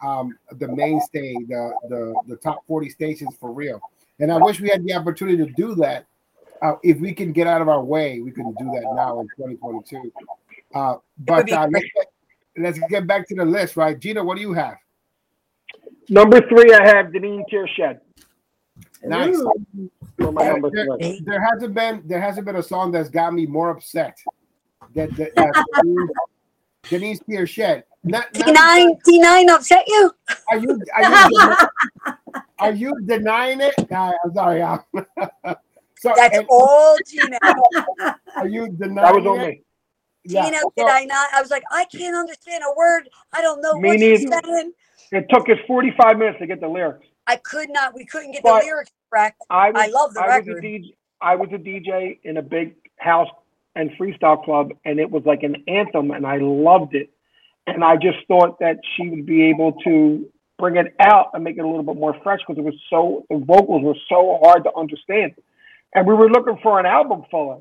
Speaker 1: um, the mainstay, the, the the top 40 stations for real. And I wish we had the opportunity to do that. Uh, if we can get out of our way, we can do that now in 2022. Uh, but uh, let's, get, let's get back to the list, right? Gina, what do you have?
Speaker 4: Number three, I have Denine Tearshed
Speaker 1: Nice.
Speaker 2: Ooh.
Speaker 4: for my
Speaker 1: Uh,
Speaker 4: number
Speaker 1: there, there hasn't been there hasn't been a song that's got me more upset that that, that Denise, Denise Pierre shed. Not, not
Speaker 3: nine D nine upset you?
Speaker 1: are you are you, (laughs) are you denying it? Nah, I'm sorry. uh, (laughs) so
Speaker 3: That's
Speaker 1: and
Speaker 3: all Gino. (laughs)
Speaker 1: are you denying
Speaker 4: That was on
Speaker 1: it?
Speaker 4: me.
Speaker 1: Yeah,
Speaker 3: Gino,
Speaker 1: so-
Speaker 3: did I not? I was like, I can't understand a word. I don't know
Speaker 4: Me
Speaker 3: what you're saying.
Speaker 4: It took us 45 minutes to get the lyrics.
Speaker 3: I could not. We couldn't get
Speaker 4: But-
Speaker 3: the lyrics correct.
Speaker 4: I was,
Speaker 3: I love the
Speaker 4: I was a
Speaker 3: record.
Speaker 4: DJ. I was a DJ in a big house and freestyle club, and it was like an anthem, and I loved it. And I just thought that she would be able to bring it out and make it a little bit more fresh because it was so the vocals were so hard to understand. And we were looking for an album filler,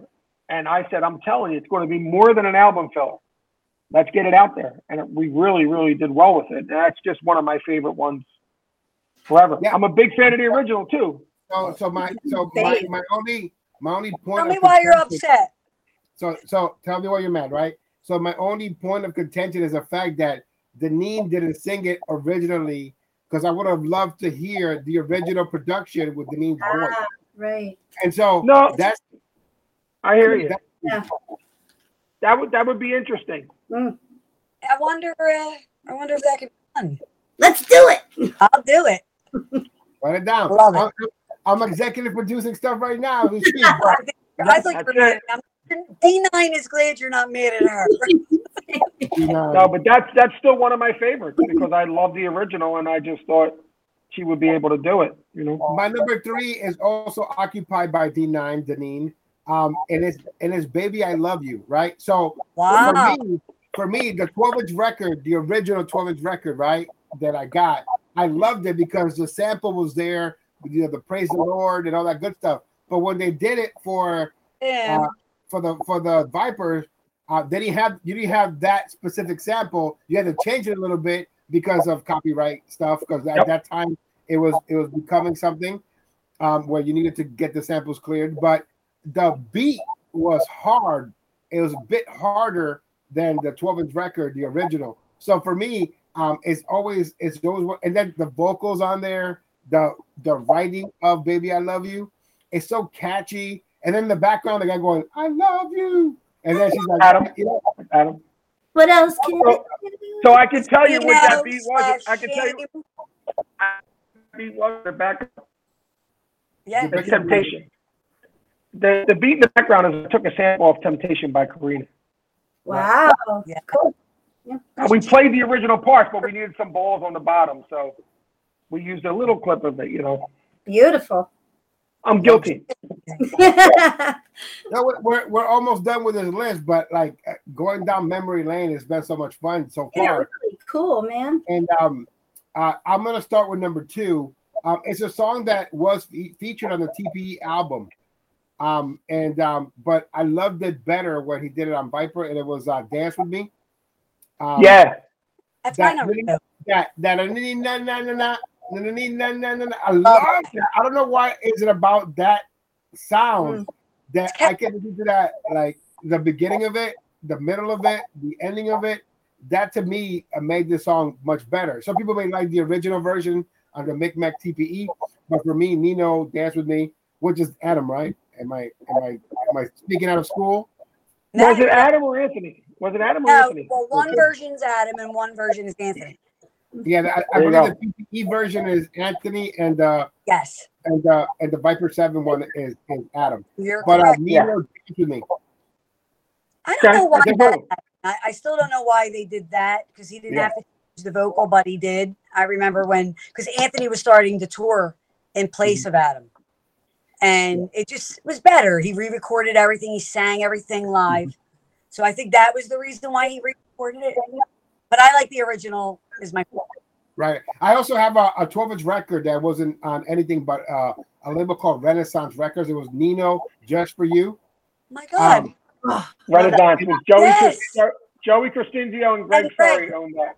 Speaker 4: and I said, "I'm telling you, it's going to be more than an album filler. Let's get it out there." And it, we really, really did well with it. And that's just one of my favorite ones forever.
Speaker 1: Yeah.
Speaker 4: I'm a big fan of the original too.
Speaker 1: So so my so my, my only my only point.
Speaker 3: Tell me why you're upset.
Speaker 1: So so tell me why you're mad, right? So my only point of contention is the fact that Denine didn't sing it originally because I would have loved to hear the original production with Denine's voice.
Speaker 2: Ah, right.
Speaker 1: And so
Speaker 4: No.
Speaker 1: that's
Speaker 4: I hear you.
Speaker 1: that-
Speaker 2: Yeah.
Speaker 4: That would that would be interesting.
Speaker 2: Mm.
Speaker 3: I wonder. Uh, I wonder if that could be done.
Speaker 2: Let's do it.
Speaker 3: I'll do it.
Speaker 1: Write it down.
Speaker 3: Love.
Speaker 1: I'm, I'm executive producing stuff right now. (laughs) as.
Speaker 3: I, think, you
Speaker 4: That's
Speaker 3: were mad. at me. D9 is glad you're not mad at her.
Speaker 4: No, but that's that's still one of my favorites because I love the original and I just thought she would be able to do it. You know.
Speaker 1: my number three is also occupied by D9, Denine. Um, and it's and it's Baby I Love You, right? So
Speaker 3: Wow.
Speaker 1: for me, for me, the 12 inch record, the original 12 inch record, right, that I got, I loved it because the sample was there, you know, the praise the Lord and all that good stuff. But when they did it for
Speaker 3: Yeah.
Speaker 1: uh, for the for the Vipers, uh, they didn't have you didn't have that specific sample. You had to change it a little bit because of copyright stuff. Because at
Speaker 4: Yep.
Speaker 1: that time it was it was becoming something um, where you needed to get the samples cleared. But the beat was hard. It was a bit harder than the 12 inch record, the original. So for me, um, it's always it's always and then the vocals on there, the the writing of "Baby I Love You," it's so catchy. And then the background, the guy going, "I love you," and then she's like,
Speaker 4: Adam.
Speaker 1: you
Speaker 4: Adam.
Speaker 2: What else can you do?
Speaker 4: So I can tell you what that beat was. I can tell you
Speaker 3: Shame.
Speaker 4: beat was. The back
Speaker 3: Yeah.
Speaker 4: the Temptation. The the beat in the background is I took a sample of Temptation by Corina.
Speaker 2: Wow.
Speaker 3: Yeah.
Speaker 2: Cool. Yeah.
Speaker 4: And we played the original parts, but we needed some balls on the bottom, so we used a little clip of it. You know,
Speaker 2: Beautiful.
Speaker 4: I'm guilty. (laughs)
Speaker 1: No, we're, we're we're almost done with this list, but like uh, going down memory lane has been so much fun so
Speaker 2: yeah,
Speaker 1: far.
Speaker 2: really cool, man.
Speaker 1: And um, uh, I'm gonna start with number two. Um, it's a song that was fe- featured on the TPE album. Um, and um, but I loved it better when he did it on Viper, and it was uh, "Dance with Me." Um,
Speaker 4: yeah.
Speaker 3: That's
Speaker 1: that, kind
Speaker 3: of
Speaker 1: that na na na na na na na. I love that. I don't know why. Is it about that sound that I can do that? Like the beginning of it, the middle of it, the ending of it. That to me uh, made this song much better. Some people may like the original version on the Micmac TPE, but for me, Nino dance with me, which is Adam, right? Am I am I am I speaking out of school?
Speaker 4: Was it Adam or Anthony? Was it Adam or
Speaker 3: no,
Speaker 4: Anthony?
Speaker 3: well, one version's Adam and one version is Anthony.
Speaker 1: Yeah, I, I
Speaker 4: There you
Speaker 1: believe the TPE version is Anthony, and uh,
Speaker 3: Yes,
Speaker 1: and uh, and the Viper Seven one is, is Adam.
Speaker 3: you're
Speaker 1: But uh,
Speaker 3: correct.
Speaker 1: Nino dance with.
Speaker 3: I don't know why that. I, I still don't know why they did that because he didn't
Speaker 1: Yeah.
Speaker 3: have to change the vocal, but he did. I remember when because Anthony was starting to tour in place
Speaker 1: Mm-hmm.
Speaker 3: of Adam, and it just was better. He re-recorded everything. He sang everything live,
Speaker 1: Mm-hmm.
Speaker 3: So I think that was the reason why he re-recorded it. But I like the original. Is my favorite.
Speaker 1: Right. I also have a, a 12 inch record that wasn't on anything but uh, a label called Renaissance Records. It was Nino Just for You.
Speaker 3: my God.
Speaker 1: Um,
Speaker 2: Oh,
Speaker 4: Renaissance was Joey
Speaker 3: Yes.
Speaker 4: Cris- Joey Cristinzio and Greg Ferry owned that.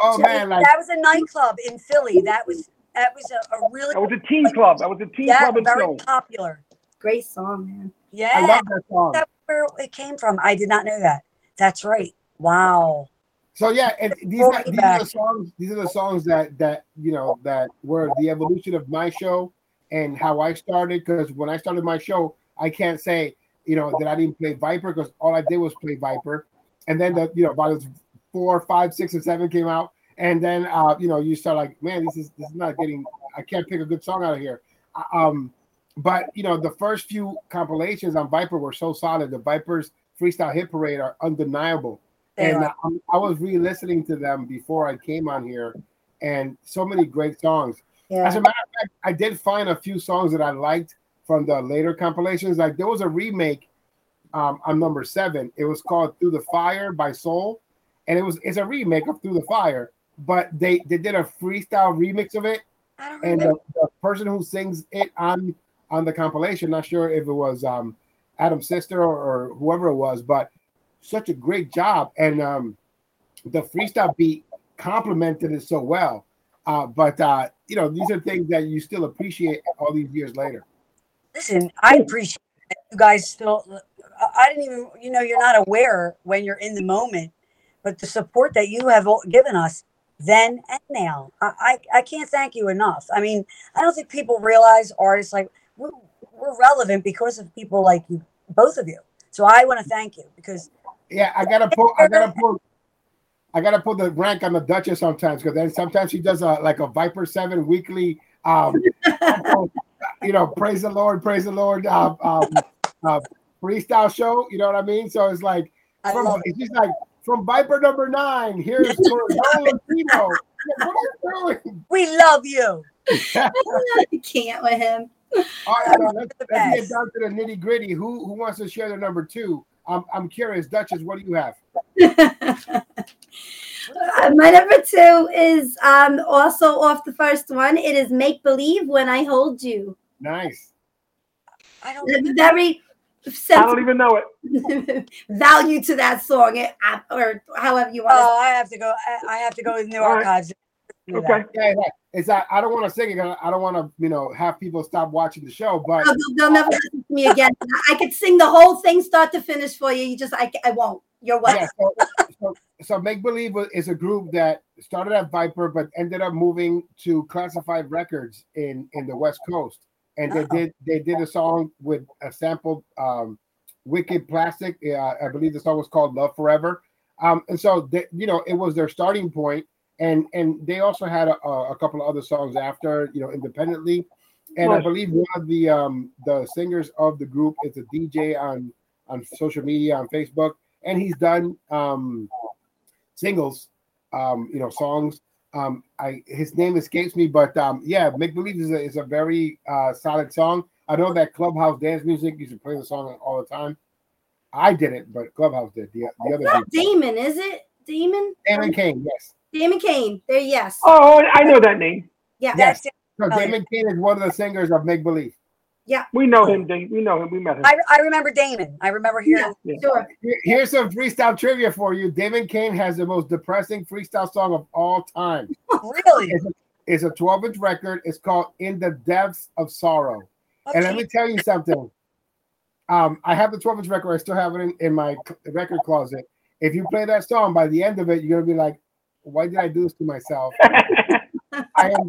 Speaker 1: oh
Speaker 3: So
Speaker 1: man, like
Speaker 3: that was a nightclub in Philly. That was that was a, a really
Speaker 4: That was a teen club. That was a teen
Speaker 3: yeah,
Speaker 4: club in
Speaker 3: very
Speaker 4: Philly.
Speaker 3: popular.
Speaker 2: great song, man.
Speaker 3: Yeah,
Speaker 1: I love that song.
Speaker 3: that's where it came from. I did not know that. That's right. Wow.
Speaker 1: So yeah, and these are, these are the songs. These are the songs that that you know that were the evolution of my show and how I started. Because when I started my show, I can't say you know that I didn't play Viper because all I did was play Viper, and then the you know about four, five, six, and seven came out, and then uh, you know you start like, man, this is this is not getting. I can't pick a good song out of here. Uh, Um, but you know the first few compilations on Viper were so solid. The Vipers Freestyle Hit Parade are undeniable
Speaker 3: They
Speaker 1: and
Speaker 3: are.
Speaker 1: um, I was re-listening to them before I came on here, and so many great songs. As a matter of fact, I did find a few songs that I liked from the later compilations. Like there was a remake um, on number seven. It was called "Through the Fire" by Soul, and it was it's a remake of "Through the Fire," but they they did a freestyle remix of it,
Speaker 3: I don't
Speaker 1: and the, the person who sings it on on the compilation, not sure if it was um, Adam's sister or, or whoever it was, but such a great job, and um, the freestyle beat complemented it so well. Uh, but uh, you know, these are things that you still appreciate all these years later.
Speaker 3: Listen, I appreciate you guys still. I- I didn't even, you know, you're not aware when you're in the moment, but the support that you have given us then and now, I, I, I can't thank you enough. I mean, I don't think people realize artists like we're, we're relevant because of people like you, both of you. So I want to thank you because
Speaker 1: Yeah, I gotta put. I gotta put. I gotta put the rank on the Duchess sometimes because then sometimes she does a like a Viper Seven weekly. Um, (laughs) you know, praise the Lord, praise the Lord. Uh, um, uh, freestyle show. You know what I mean? So it's like from,
Speaker 3: love it.
Speaker 1: she's like from Viper number nine. Here's for (laughs) Valentino. What are you doing?
Speaker 3: We love you. (laughs)
Speaker 2: I can't with him.
Speaker 1: All right, now, let's, let's get down to the nitty gritty. Who who wants to share their number two? I'm I'm curious, Duchess. What do you have? (laughs)
Speaker 2: Uh, My number two is um, also off the first one. It is Make Believe When I Hold You.
Speaker 1: Nice.
Speaker 3: I don't.
Speaker 2: There's very
Speaker 4: I don't even know it. (laughs)
Speaker 2: value to that song, it, uh, or however you want
Speaker 3: Oh, I have to go. I, I have to go with new
Speaker 4: All right.
Speaker 3: archives. Do
Speaker 4: Okay.
Speaker 1: Yeah, yeah. It's I, I don't want to sing it. I don't want to, you know, have people stop watching the show. But
Speaker 2: to. They'll, never listen to me again. I could sing the whole thing, start to finish, for you. You just, I, I won't. You're what?
Speaker 1: yeah, so, so, so Make Believe is a group that started at Viper, but ended up moving to Classified Records in in the West Coast, and they
Speaker 3: Oh.
Speaker 1: did they did a song with a sample, um, Wicked Plastic. Uh, I believe the song was called Love Forever. Um, and so they, you know it was their starting point, and and they also had a, a couple of other songs after, you know, independently. And I believe one of the um, the singers of the group is a DJ on on social media on Facebook, and he's done um, singles, um, you know, songs. Um, I his name escapes me, but um, yeah, Make Believe is a, is a very uh, solid song. I know that Clubhouse dance music used to play the song all the time. I didn't, but Clubhouse did. The, the other
Speaker 2: Not. Damon, is it? Damon?
Speaker 1: Damon Kane, yes.
Speaker 2: Damon Kane. There, yes.
Speaker 4: Oh, I know that name.
Speaker 2: Yeah.
Speaker 1: Yes.
Speaker 3: That's.
Speaker 1: So. Damon Kane is one of the singers of Make Believe. Yeah.
Speaker 4: We know him. Dave. We know him. We met him.
Speaker 3: I, I remember Damon. I remember hearing.
Speaker 2: Sure.
Speaker 1: Here's some freestyle trivia for you. Damon Kane has the most depressing freestyle song of all time. (laughs)
Speaker 3: Really?
Speaker 1: It's a, it's a 12 inch record. It's called In the Depths of Sorrow. And let me tell you something. Um, I have the 12 inch record. I still have it in, in my c- record closet. If you play that song, by the end of it, you're gonna be like, why did I do this to myself? (laughs) I am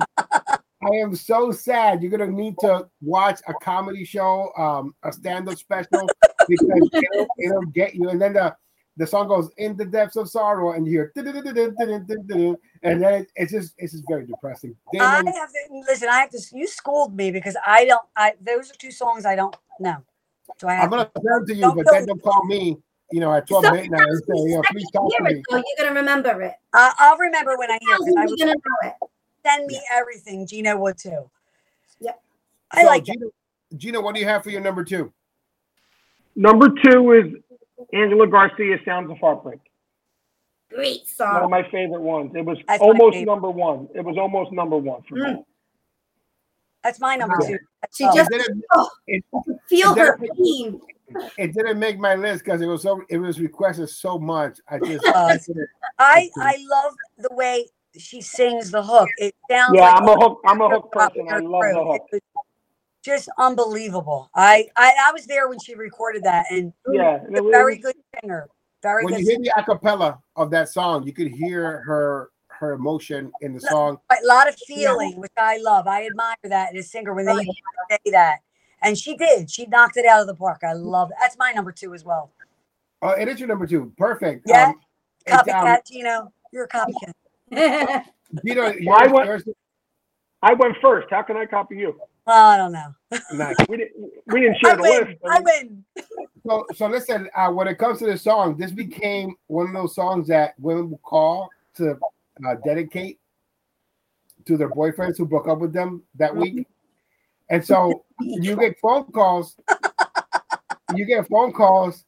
Speaker 1: I am so sad. You're gonna need to watch a comedy show, um, a stand-up special, because (laughs) it'll, it'll get you. And then the the song goes in the depths of sorrow and you hear and then it's just it's just very depressing Damon,
Speaker 3: i have listen i have to you schooled me because i don't i those are two songs i don't know so I
Speaker 1: i'm gonna
Speaker 3: to,
Speaker 1: send to you but then don't call me you know, at 12
Speaker 2: So-
Speaker 1: midnight and say, you know, please talk to
Speaker 2: Hear
Speaker 1: me.
Speaker 2: it, so you're gonna remember it.
Speaker 3: I, I'll remember when I hear
Speaker 2: How
Speaker 3: it. 'cause I
Speaker 2: are gonna know it?
Speaker 3: send me everything. Gino would too.
Speaker 2: Yep.
Speaker 3: I
Speaker 1: So,
Speaker 3: like it.
Speaker 1: Gino, Gino, what do you have for your number two?
Speaker 4: Number two is Angela Garcia, "Sounds of Heartbreak."
Speaker 2: Great song.
Speaker 4: One of my favorite ones. It was
Speaker 3: That's
Speaker 4: almost number one. It was almost number one for me.
Speaker 2: Mm.
Speaker 3: That's my number
Speaker 1: Wow.
Speaker 3: two.
Speaker 2: She
Speaker 3: Oh.
Speaker 2: just
Speaker 1: It didn't,
Speaker 2: oh,
Speaker 1: it,
Speaker 2: feel her
Speaker 1: that-
Speaker 2: pain. (laughs)
Speaker 1: it didn't make my list because it was so it was requested so much. I just (laughs)
Speaker 3: Uh,
Speaker 1: I
Speaker 3: I I love the way she sings the hook. It sounds
Speaker 4: Yeah,
Speaker 3: like
Speaker 4: I'm a hook. I'm a hook person. I love the hook.
Speaker 3: It Just unbelievable. I, I I was there when she recorded that, and
Speaker 4: Yeah, and
Speaker 3: she's a
Speaker 4: was-
Speaker 3: very good singer. Very
Speaker 1: when
Speaker 3: good.
Speaker 1: you hear the acapella of that song, you could hear her her emotion in the song.
Speaker 3: a lot of feeling, which I love. I admire that in a singer when they say that. And she did. She knocked it out of the park. I love it. That's my number two as well.
Speaker 1: Oh, it is your number two. Perfect.
Speaker 3: Yeah.
Speaker 1: Um, it's, um,
Speaker 3: Copycat, Gino. You're a copycat. (laughs)
Speaker 1: Gino, (laughs)
Speaker 4: Well, I went-
Speaker 1: yours-
Speaker 4: I went first. How can I copy you?
Speaker 3: Well, I don't know.
Speaker 1: nice.
Speaker 4: We didn't. We didn't (laughs)
Speaker 3: I
Speaker 4: share the
Speaker 3: win.
Speaker 4: list.
Speaker 3: I win.
Speaker 1: So, so listen. Uh, when it comes to this song, this became one of those songs that women will call to uh, dedicate to their boyfriends who broke up with them that week. And so you get phone calls. You get phone calls,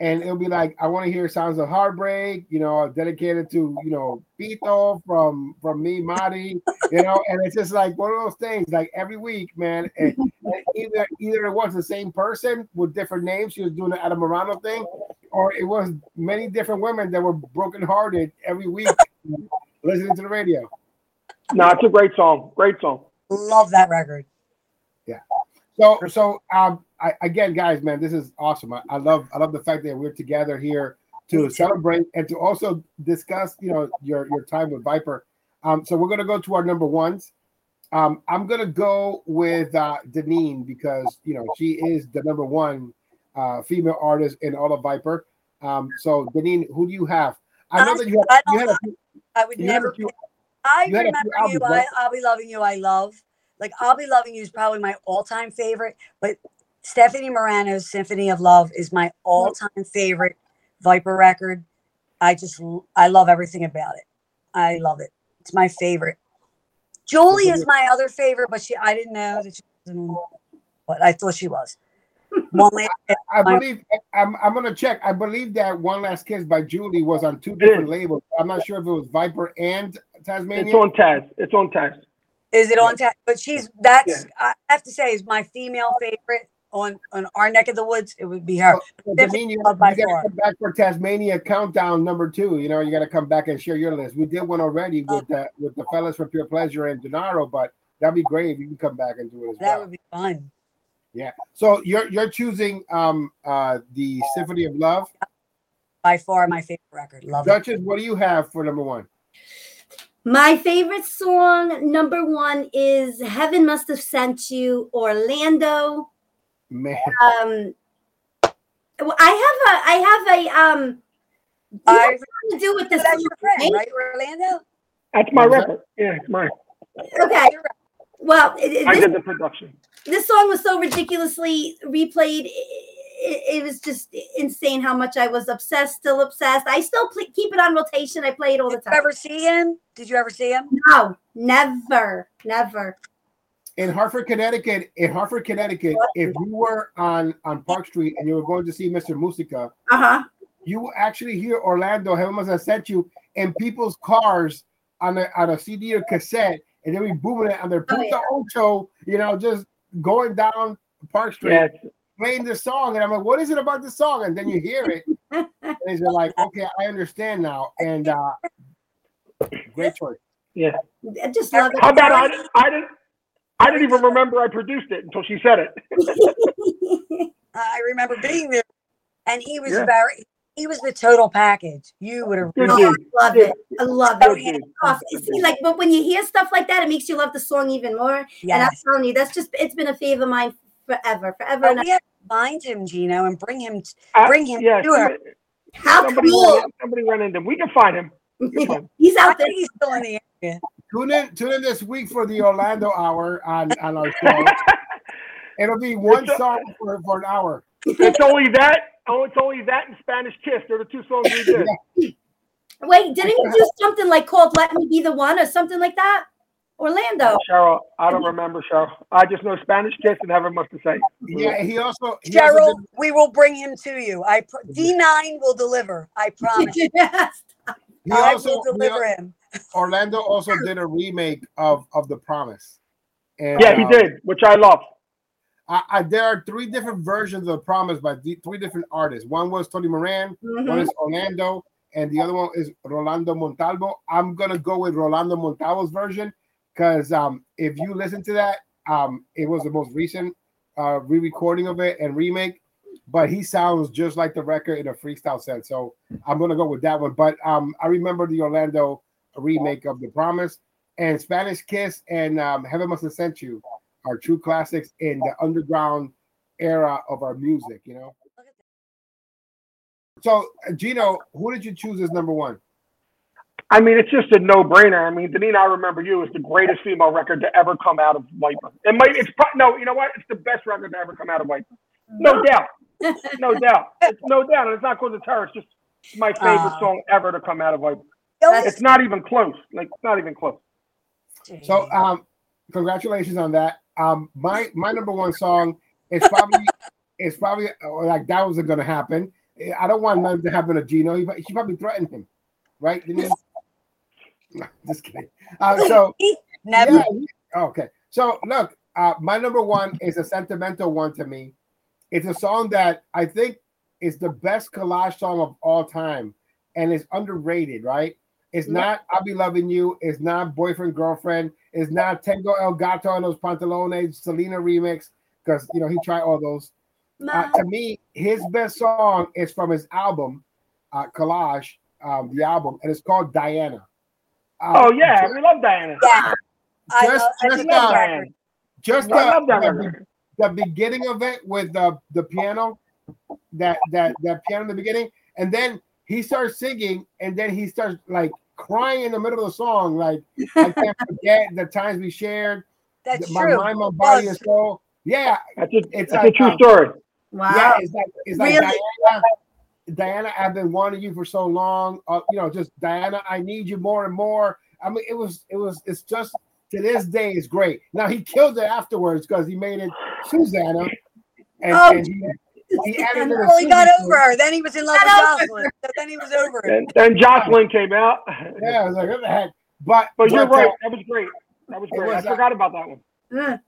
Speaker 1: and it'll be like, "I want to hear sounds of heartbreak." You know, dedicated to you know Pito from from me, Mari. You know, and it's just like one of those things. Like every week, man. And, and either either it was the same person with different names. She was doing the Adam Marano thing, or it was many different women that were brokenhearted every week listening to the radio.
Speaker 4: No, it's a great song. Great song.
Speaker 3: Love that record.
Speaker 1: So, so um, I, again, guys, man, this is awesome. I, I love, I love the fact that we're together here to celebrate and to also discuss, you know, your your time with Viper. Um, so we're gonna go to our number ones. Um, I'm gonna go with uh, Denine because you know she is the number one uh, female artist in all of Viper. Um, so Denine, who do you have? I know that you
Speaker 3: I
Speaker 1: have,
Speaker 3: don't
Speaker 1: you had a few,
Speaker 3: I would
Speaker 1: you had
Speaker 3: never
Speaker 1: a few,
Speaker 3: I
Speaker 1: You had a few
Speaker 3: remember you.
Speaker 1: albums,
Speaker 3: I,
Speaker 1: right?
Speaker 3: I'll be loving you. I love. Like I'll be loving you is probably my all-time favorite, but Stephanie Marano's Symphony of Love is my all-time favorite Viper record. I just I love everything about it. I love it. It's my favorite. Julie is my other favorite, but she I didn't know that she was in, but I thought she was. One last (laughs)
Speaker 1: I
Speaker 3: My-
Speaker 1: believe I'm, I'm gonna check. I believe that One Last Kiss by Julie was on two different labels. I'm not sure if it was Viper and
Speaker 4: Tazmania.
Speaker 1: It's
Speaker 4: on Taz. It's on Taz.
Speaker 3: Is it on tap? But she's that's I have to say is my female favorite on on our neck of the woods. It would be her. Definitely
Speaker 1: Janine, you, you gotta
Speaker 3: far.
Speaker 1: come back for Tazmania countdown number two. You know, you gotta come back and share your list. We did one already
Speaker 3: Oh.
Speaker 1: with the with the fellas from Pure Pleasure and Denaro, but that'd be great if you can come back and do it as
Speaker 3: That
Speaker 1: well.
Speaker 3: That would be fun.
Speaker 1: Yeah. So you're you're choosing um uh the Symphony of Love.
Speaker 3: By far my favorite record. Love it.
Speaker 1: Duchess, what do you have for number one?
Speaker 2: My favorite song, number one, is Heaven Must Have Sent You, Orlando.
Speaker 1: Man,
Speaker 2: Um, I have a, I have a, um, you
Speaker 3: I,
Speaker 2: have something to do with this.
Speaker 3: that's your friend,
Speaker 2: right?
Speaker 3: right, Orlando?
Speaker 4: That's my
Speaker 1: What was
Speaker 4: record. Yeah, it's mine.
Speaker 2: Okay. Well, it, it-
Speaker 4: I
Speaker 2: this,
Speaker 4: did the production.
Speaker 2: this song was so ridiculously replayed i- it, it was just insane how much I was obsessed, still obsessed. I still play, keep it on rotation. I play it all the
Speaker 3: Did you
Speaker 2: time.
Speaker 3: ever see him? Did you ever see him?
Speaker 2: No, never, never.
Speaker 1: in Hartford, Connecticut, in Hartford, Connecticut, if you were on on Park Street and you were going to see Mr. Musica,
Speaker 2: Uh huh.
Speaker 1: you will actually hear Orlando. Heaven must have sent you in people's cars on a on a CD or cassette, and then we booming it on their
Speaker 2: Oh,
Speaker 1: Punta
Speaker 2: yeah.
Speaker 1: Ocho, you know, just going down Park Street,
Speaker 4: Yeah,
Speaker 1: playing this song, and I'm like, what is it about this song? And then you hear it, and you're like, okay, I understand now. And uh great choice.
Speaker 4: yeah.
Speaker 2: I just love it.
Speaker 4: How about I, I didn't I didn't even remember I produced it until she said it. (laughs)
Speaker 3: I remember being there, and he was
Speaker 4: Yeah.
Speaker 3: very. He was the total package. You would have.
Speaker 4: Good
Speaker 2: Oh,
Speaker 4: dude.
Speaker 2: I love it. I love
Speaker 3: Oh,
Speaker 2: it.
Speaker 3: yeah.
Speaker 2: Oh, see, like, but when you hear stuff like that, it makes you love the song even more. And I'm telling you, that's just it's been a favorite of mine forever, forever.
Speaker 3: But
Speaker 2: And
Speaker 3: we have to find him, Gino, and bring him.
Speaker 4: Uh,
Speaker 3: bring him
Speaker 4: yeah,
Speaker 3: to her.
Speaker 4: somebody,
Speaker 2: how
Speaker 4: somebody,
Speaker 2: cool!
Speaker 4: ran, somebody ran into him. We can find him. (laughs)
Speaker 2: He's
Speaker 3: I
Speaker 2: out there.
Speaker 3: he's still in the area.
Speaker 1: Tune in, tune in this week for the Orlando Hour on on our show. (laughs) It'll be one
Speaker 4: It's a-
Speaker 1: song for, for an hour.
Speaker 4: It's only that. Oh, it's only that and Spanish Kiss. They're the two songs we did.
Speaker 2: Wait, didn't you do something like called "Let Me Be the One" or something like that? Orlando.
Speaker 4: Cheryl, I don't remember Cheryl. I just know Spanish Kiss and Heaven Must Have Say.
Speaker 1: Yeah, he also he also
Speaker 3: Cheryl,
Speaker 1: did-
Speaker 3: we will bring him to you. I pr- D9 will deliver. I promise. (laughs)
Speaker 2: Yes.
Speaker 1: he
Speaker 3: I
Speaker 1: also
Speaker 3: will deliver
Speaker 1: al-
Speaker 3: him.
Speaker 1: Orlando also did a remake of of The Promise. And,
Speaker 4: Yeah, he
Speaker 1: uh,
Speaker 4: did, which I love.
Speaker 1: I, I, there are three different versions of The Promise by the, three different artists. One was Tony Moran, one
Speaker 2: Mhm.
Speaker 1: is Orlando, and the other one is Rolando Montalvo. I'm gonna go with Rolando Montalvo's version because um, if you listen to that, um, it was the most recent uh, re-recording of it and remake, but he sounds just like the record in a freestyle sense. So I'm gonna go with that one. But um, I remember the Orlando remake of The Promise and Spanish Kiss and um, Heaven Must Have Sent You are true classics in the underground era of our music. You know. So Gino, who did you choose as number one?
Speaker 4: I mean, it's just a no-brainer. I mean, Denine, I Remember You is the greatest female record to ever come out of Viper. It might, it's pro- no, you know what? It's the best record to ever come out of Viper. No doubt, (laughs) no doubt, it's no doubt, and it's not because it's her. It's just my favorite
Speaker 3: Aw.
Speaker 4: song ever to come out of Viper. It's not even close. Like, it's not even close.
Speaker 1: So um, congratulations on that. Um, my my number one song is probably (laughs) is probably uh, like that wasn't gonna happen. I don't want nothing to happen to Gino. He, she probably threatened him, right? Didn't he? (laughs) No, just kidding. Uh, so (laughs)
Speaker 3: Never.
Speaker 1: Yeah, okay. So look, uh, my number one is a sentimental one to me. It's a song that I think is the best collage song of all time, and it's underrated. Right? It's not "I'll Be Loving You." It's not "Boyfriend Girlfriend." It's not "Tengo El Gato" and those Pantalones Selena remix because you know he tried all those. Uh, to me, his best song is from his album, uh, Collage, um, the album, and it's called Diana. Uh,
Speaker 4: Oh yeah, we love Diana.
Speaker 3: Yeah. I
Speaker 1: Just-
Speaker 3: love, I
Speaker 1: just,
Speaker 3: think
Speaker 4: love
Speaker 1: uh,
Speaker 4: Diana.
Speaker 1: just
Speaker 4: I love
Speaker 1: the,
Speaker 4: that
Speaker 1: the, the beginning of it with the the piano, that that that piano in the beginning, and then he starts singing, and then he starts like crying in the middle of the song, like I (laughs) can't forget the times we shared,
Speaker 3: that's
Speaker 1: my
Speaker 3: true.
Speaker 1: mind, my body, and
Speaker 3: Was.
Speaker 1: soul. Yeah,
Speaker 4: That's a,
Speaker 1: it's
Speaker 4: that's
Speaker 1: like,
Speaker 4: a true
Speaker 1: um,
Speaker 4: story.
Speaker 2: Wow.
Speaker 1: yeah, it's like it's like
Speaker 2: Really?
Speaker 1: Diana. Diana, I've been wanting you for so long. Uh, you know, just Diana, I need you more and more. I mean, it was, it was, it's just to this day, it's great. Now he killed it afterwards because he made it Susanna, and,
Speaker 2: Oh,
Speaker 1: and he, he added in a
Speaker 3: Well, he got over her. Then he was in love with
Speaker 2: Got over
Speaker 3: Jocelyn. So then he was over it.
Speaker 4: And then Jocelyn came out. (laughs)
Speaker 1: Yeah, I was like, what the heck? But
Speaker 4: But you're
Speaker 1: but, uh,
Speaker 4: right. That was great. That was great.
Speaker 1: was,
Speaker 4: I
Speaker 1: uh,
Speaker 4: forgot about that one.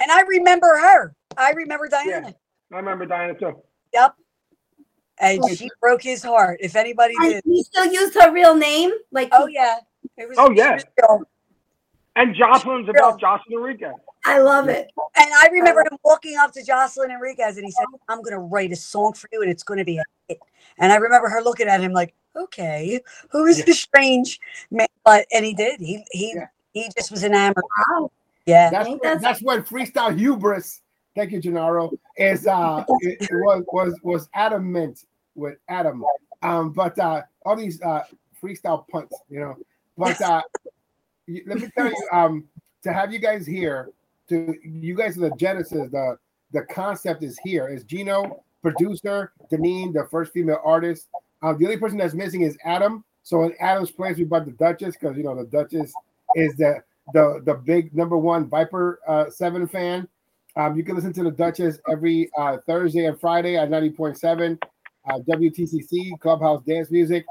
Speaker 3: And I remember her. I remember Diana.
Speaker 4: I remember Diana too.
Speaker 3: Yep. And oh. she broke his heart. If anybody
Speaker 2: And
Speaker 3: did.
Speaker 2: he still used her real name, like
Speaker 3: Oh yeah. It was,
Speaker 4: Oh, yeah.
Speaker 3: real.
Speaker 4: And Jocelyn's about Jocelyn Enriquez.
Speaker 2: I love it.
Speaker 3: And I remember him walking up to Jocelyn Enriquez and he said, I'm going to write a song for you and it's going to be a hit. And I remember her looking at him like, okay, who is
Speaker 1: Yeah.
Speaker 3: this strange man? But, and he did. He, he,
Speaker 1: Yeah.
Speaker 3: he just was enamored.
Speaker 2: Wow.
Speaker 3: Yeah.
Speaker 1: that's
Speaker 2: that's-
Speaker 1: that's when freestyle hubris. Thank you, Gennaro. Is uh, it, it was was was Adam Mint with Adam. Um, but uh, all these uh freestyle punts, you know. But uh, let me tell you, um, to have you guys here, to you guys are the genesis, the the concept is here. Is Gino producer, Denine, the first female artist. Uh, the only person that's missing is Adam. So in Adam's place, we brought the Duchess because you know the Duchess is the the the big number one Viper uh, Seven fan. Um, you can listen to the Duchess every uh, Thursday and Friday at 90.7 uh, WTCC Clubhouse Dance Music.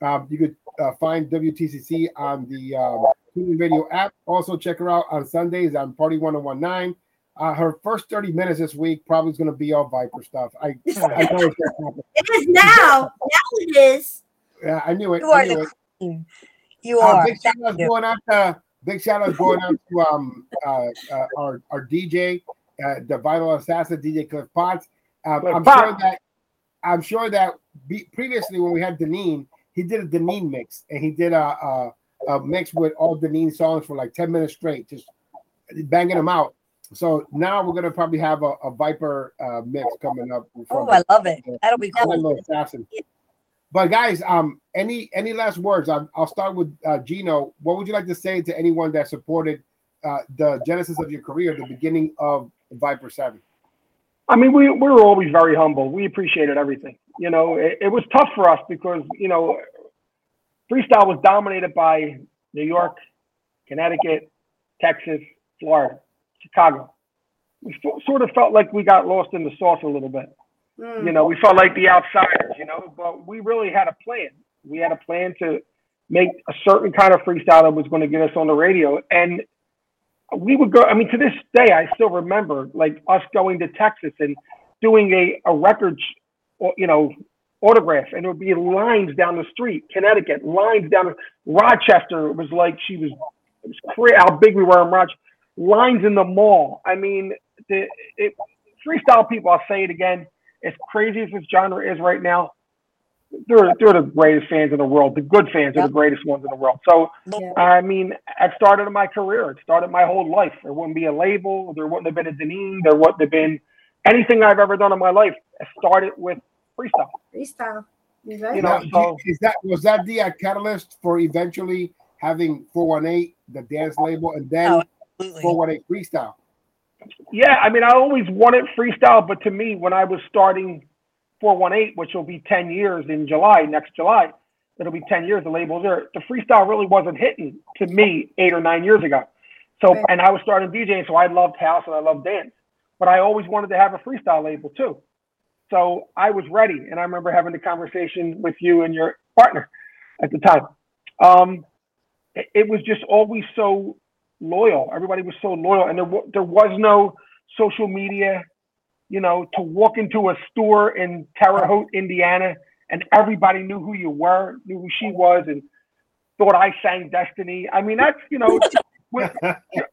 Speaker 1: Um, you could uh, find WTCC on the um, Radio app. Also, check her out on Sundays on Party 1019. Uh, her first 30 minutes this week probably is going to be all Viper stuff. I, (laughs) I know
Speaker 2: it's It is now. Now it is.
Speaker 1: Yeah, I knew it.
Speaker 3: You are
Speaker 1: the
Speaker 3: queen. You uh, are.
Speaker 1: Big shout out going out to big shout out going out to um uh, uh our our DJ, uh, the Vital Assassin DJ Cliff Potts. Um, I'm sure that I'm sure that be, previously when we had Denine, he did a Denine mix and he did a, a, a mix with all Denine songs for like 10 minutes straight, just banging them out. So now we're gonna probably have a, a Viper uh, mix coming up.
Speaker 3: Oh, I love it. That'll be cool.
Speaker 1: Assassin. But guys, um, any any last words? I'll, I'll start with uh, Gino. What would you like to say to anyone that supported uh, the genesis of your career, the beginning of Viper Seven?
Speaker 4: I mean, we, we were always very humble. We appreciated everything. You know, it, it was tough for us because, you know, freestyle was dominated by New York, Connecticut, Texas, Florida, Chicago. We sort of felt like we got lost in the sauce a little bit. Mm. You know, we felt like the outsiders, you know, but we really had a plan. We had a plan to make a certain kind of freestyle that was going to get us on the radio. And we would go. I mean, to this day, I still remember like us going to Texas and doing a a record, uh, you know, autograph, and it would be lines down the street. Connecticut, lines down. Rochester it was like she was. It was crazy how big we were in Rochester. Lines in the mall. I mean, the it, freestyle people. I'll say it again. As crazy as this genre is right now, they're they're the greatest fans in the world. The good fans are the greatest ones in the world. So yeah. I mean, it started my career. It started my whole life. There wouldn't be a label. There wouldn't have been a Denine. There wouldn't have been anything I've ever done in my life. It started with freestyle.
Speaker 2: Freestyle.
Speaker 1: Right. You know, so, is that was that the uh, catalyst for eventually having 418, the dance label, and then oh, 418 freestyle?
Speaker 4: Yeah, I mean, I always wanted freestyle, but to me, when I was starting 418, which will be 10 years in July, next July. It'll be 10 years, the label's there. The freestyle really wasn't hitting to me eight or nine years ago. So, and I was starting DJing, so I loved house and I loved dance. But I always wanted to have a freestyle label too. So I was ready. And I remember having the conversation with you and your partner at the time. Um, it, it was just always so loyal. Everybody was so loyal. And there, there was no social media you know, to walk into a store in Terre Haute, Indiana, and everybody knew who you were, knew who she was, and thought I sang Destiny. I mean, that's you know, (laughs)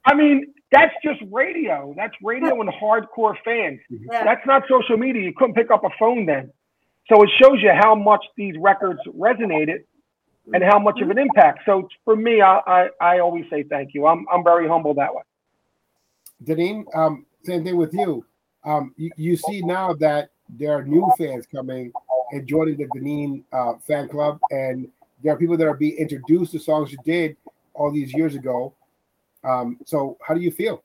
Speaker 4: I mean, that's just radio. That's radio and hardcore fans. Yeah. That's not social media. You couldn't pick up a phone then. So it shows you how much these records resonated and how much of an impact. So for me, I I, I always say thank you. I'm I'm very humble that way.
Speaker 1: Denine, um, same thing with you um, you, you, see now that there are new fans coming and joining the Denine uh, fan club, and there are people that are being introduced to songs you did all these years ago. Um, so, how do you feel?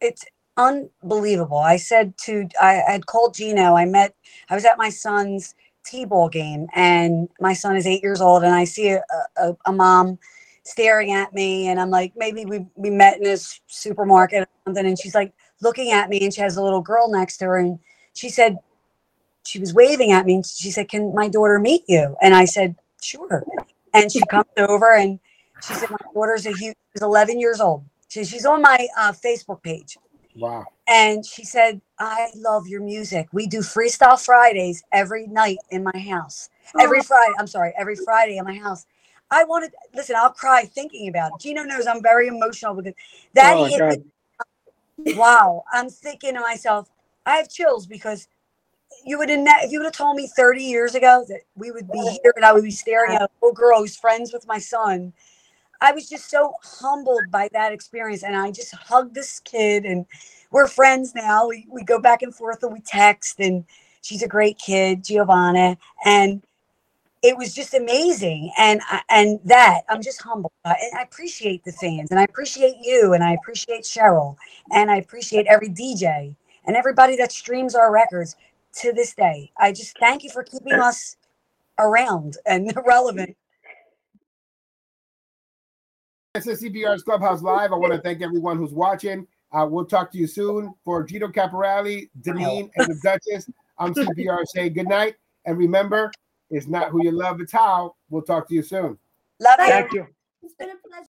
Speaker 3: It's unbelievable. I said to, I had called Gino. I met, I was at my son's t-ball game, and my son is eight years old, and I see a, a, a mom staring at me, and I'm like, maybe we we met in this supermarket or something, and she's like looking at me and she has a little girl next to her and she said she was waving at me and she said can my daughter meet you? And i said sure. And she comes over and she said my daughter's a huge she's 11 years old. She, she's on my uh, facebook page.
Speaker 1: Wow.
Speaker 3: And she said i love your music. We do freestyle fridays every night in my house. Every friday i'm sorry every friday in my house. I wanted listen, I'll cry thinking about it. Gino knows I'm very emotional because that oh hit me wow. I'm thinking to myself, I have chills because you would have ne- if you would have told me 30 years ago that we would be here and I would be staring at a little girl who's friends with my son. I was just so humbled by that experience. And I just hugged this kid and we're friends now. We, we go back and forth and we text and she's a great kid, Giovanna. And it was just amazing and and that i'm just humbled uh, and i appreciate the fans and i appreciate you and i appreciate cheryl and i appreciate every dj and everybody that streams our records to this day. I just thank you for keeping us around and (laughs) relevant.
Speaker 1: This is CPR's Clubhouse Live. I want to thank everyone who's watching. Uh, we'll talk to you soon. For Gino Caporale, Denine, and the Duchess, I'm CPR saying good night. And remember, it's not who you love, it's how. We'll talk to you soon.
Speaker 3: Love you.
Speaker 4: Thank you.
Speaker 2: It's been a pleasure.